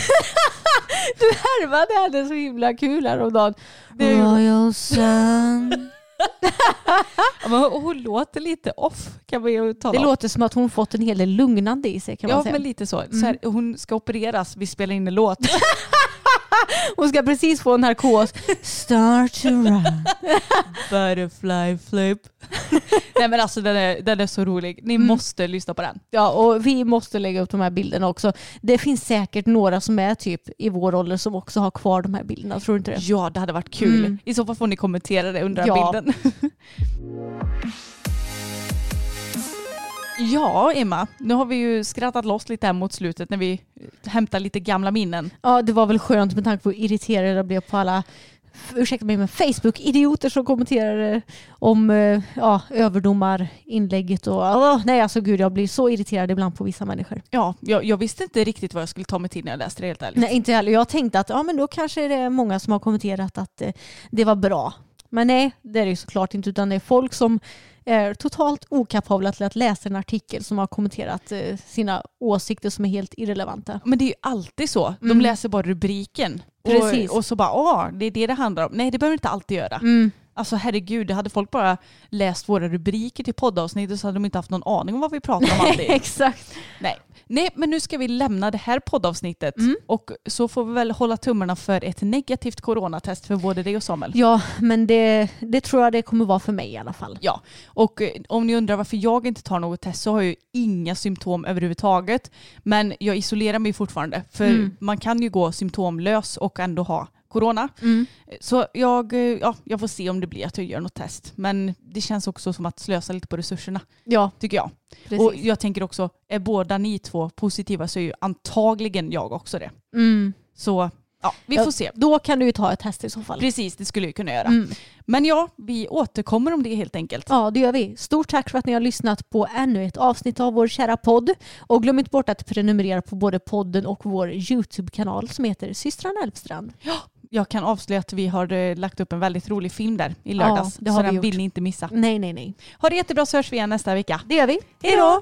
du härmade henne så himla kul häromdagen. Royal Sun. Men hon, låter lite off kan man ju tala Det om. låter som att hon fått en hel del lugnande i sig kan man Ja säga. men lite så. så här, hon ska opereras, vi spelar in en låt. [LAUGHS] [LAUGHS] Hon ska precis få en narkos. Start to run. Butterfly flip. [LAUGHS] Nej men alltså den är, den är så rolig. Ni Mm. måste lyssna på den. Ja, och vi måste lägga upp de här bilderna också. Det finns säkert några som är typ i vår ålder som också har kvar de här bilderna. Tror du inte det? Ja det hade varit kul. Mm. I så fall får ni kommentera det under Ja. bilden. [LAUGHS] Ja, Emma. Nu har vi ju skrattat loss lite här mot slutet när vi hämtar lite gamla minnen. Ja, det var väl skönt med tanke på hur irriterad jag blev på alla ursäkta mig, men Facebook-idioter som kommenterade om eh, ja, överdomarinlägget och oh, nej alltså gud jag blir så irriterad ibland på vissa människor. Ja, jag, jag, visste inte riktigt vad jag skulle ta mig till när jag läste det helt ärligt. Nej inte heller. Jag tänkte att ja men då kanske det är många som har kommenterat att eh, det var bra. Men nej, det är det ju såklart inte utan det är folk som är totalt okapabla till att läsa en artikel som har kommenterat eh, sina åsikter som är helt irrelevanta. Men det är ju alltid så. De Mm. läser bara rubriken. Precis. Och, och så bara, åh, det är det det handlar om. Nej, det behöver inte alltid göra. Mm. Alltså herregud, hade folk bara läst våra rubriker till poddavsnittet så hade de inte haft någon aning om vad vi pratar om alltid. [LAUGHS] Exakt. Nej. Nej, men nu ska vi lämna det här poddavsnittet Mm. och så får vi väl hålla tummarna för ett negativt coronatest för både dig och Samuel. Ja, men det, det tror jag det kommer vara för mig i alla fall. Ja, och eh, om ni undrar varför jag inte tar något test så har jag ju inga symptom överhuvudtaget. Men jag isolerar mig fortfarande för Mm. man kan ju gå symptomlös och ändå ha corona. Mm. Så jag, eh, ja, jag får se om det blir att jag gör något test. Men det känns också som att slösa lite på resurserna, Ja, tycker jag. precis. Och jag tänker också, är båda ni två positiva så är ju antagligen jag också det. mm. Så ja, vi Ja. får se. Då kan du ju ta ett test i så fall. Precis, det skulle jag kunna göra. Mm. Men ja, vi återkommer om det helt enkelt. Ja, det gör vi. Stort tack för att ni har lyssnat på ännu ett avsnitt av vår kära podd. Och glöm inte bort att prenumerera på både podden och vår YouTube-kanal som heter Systrarna Elfstrand. Jag kan avslöja att vi har eh, lagt upp en väldigt rolig film där i lördags. Ja, det har så vi den gjort. vill ni inte missa. Nej, nej, nej. Ha det jättebra så hörs vi igen nästa vecka. Det gör vi. Hej då!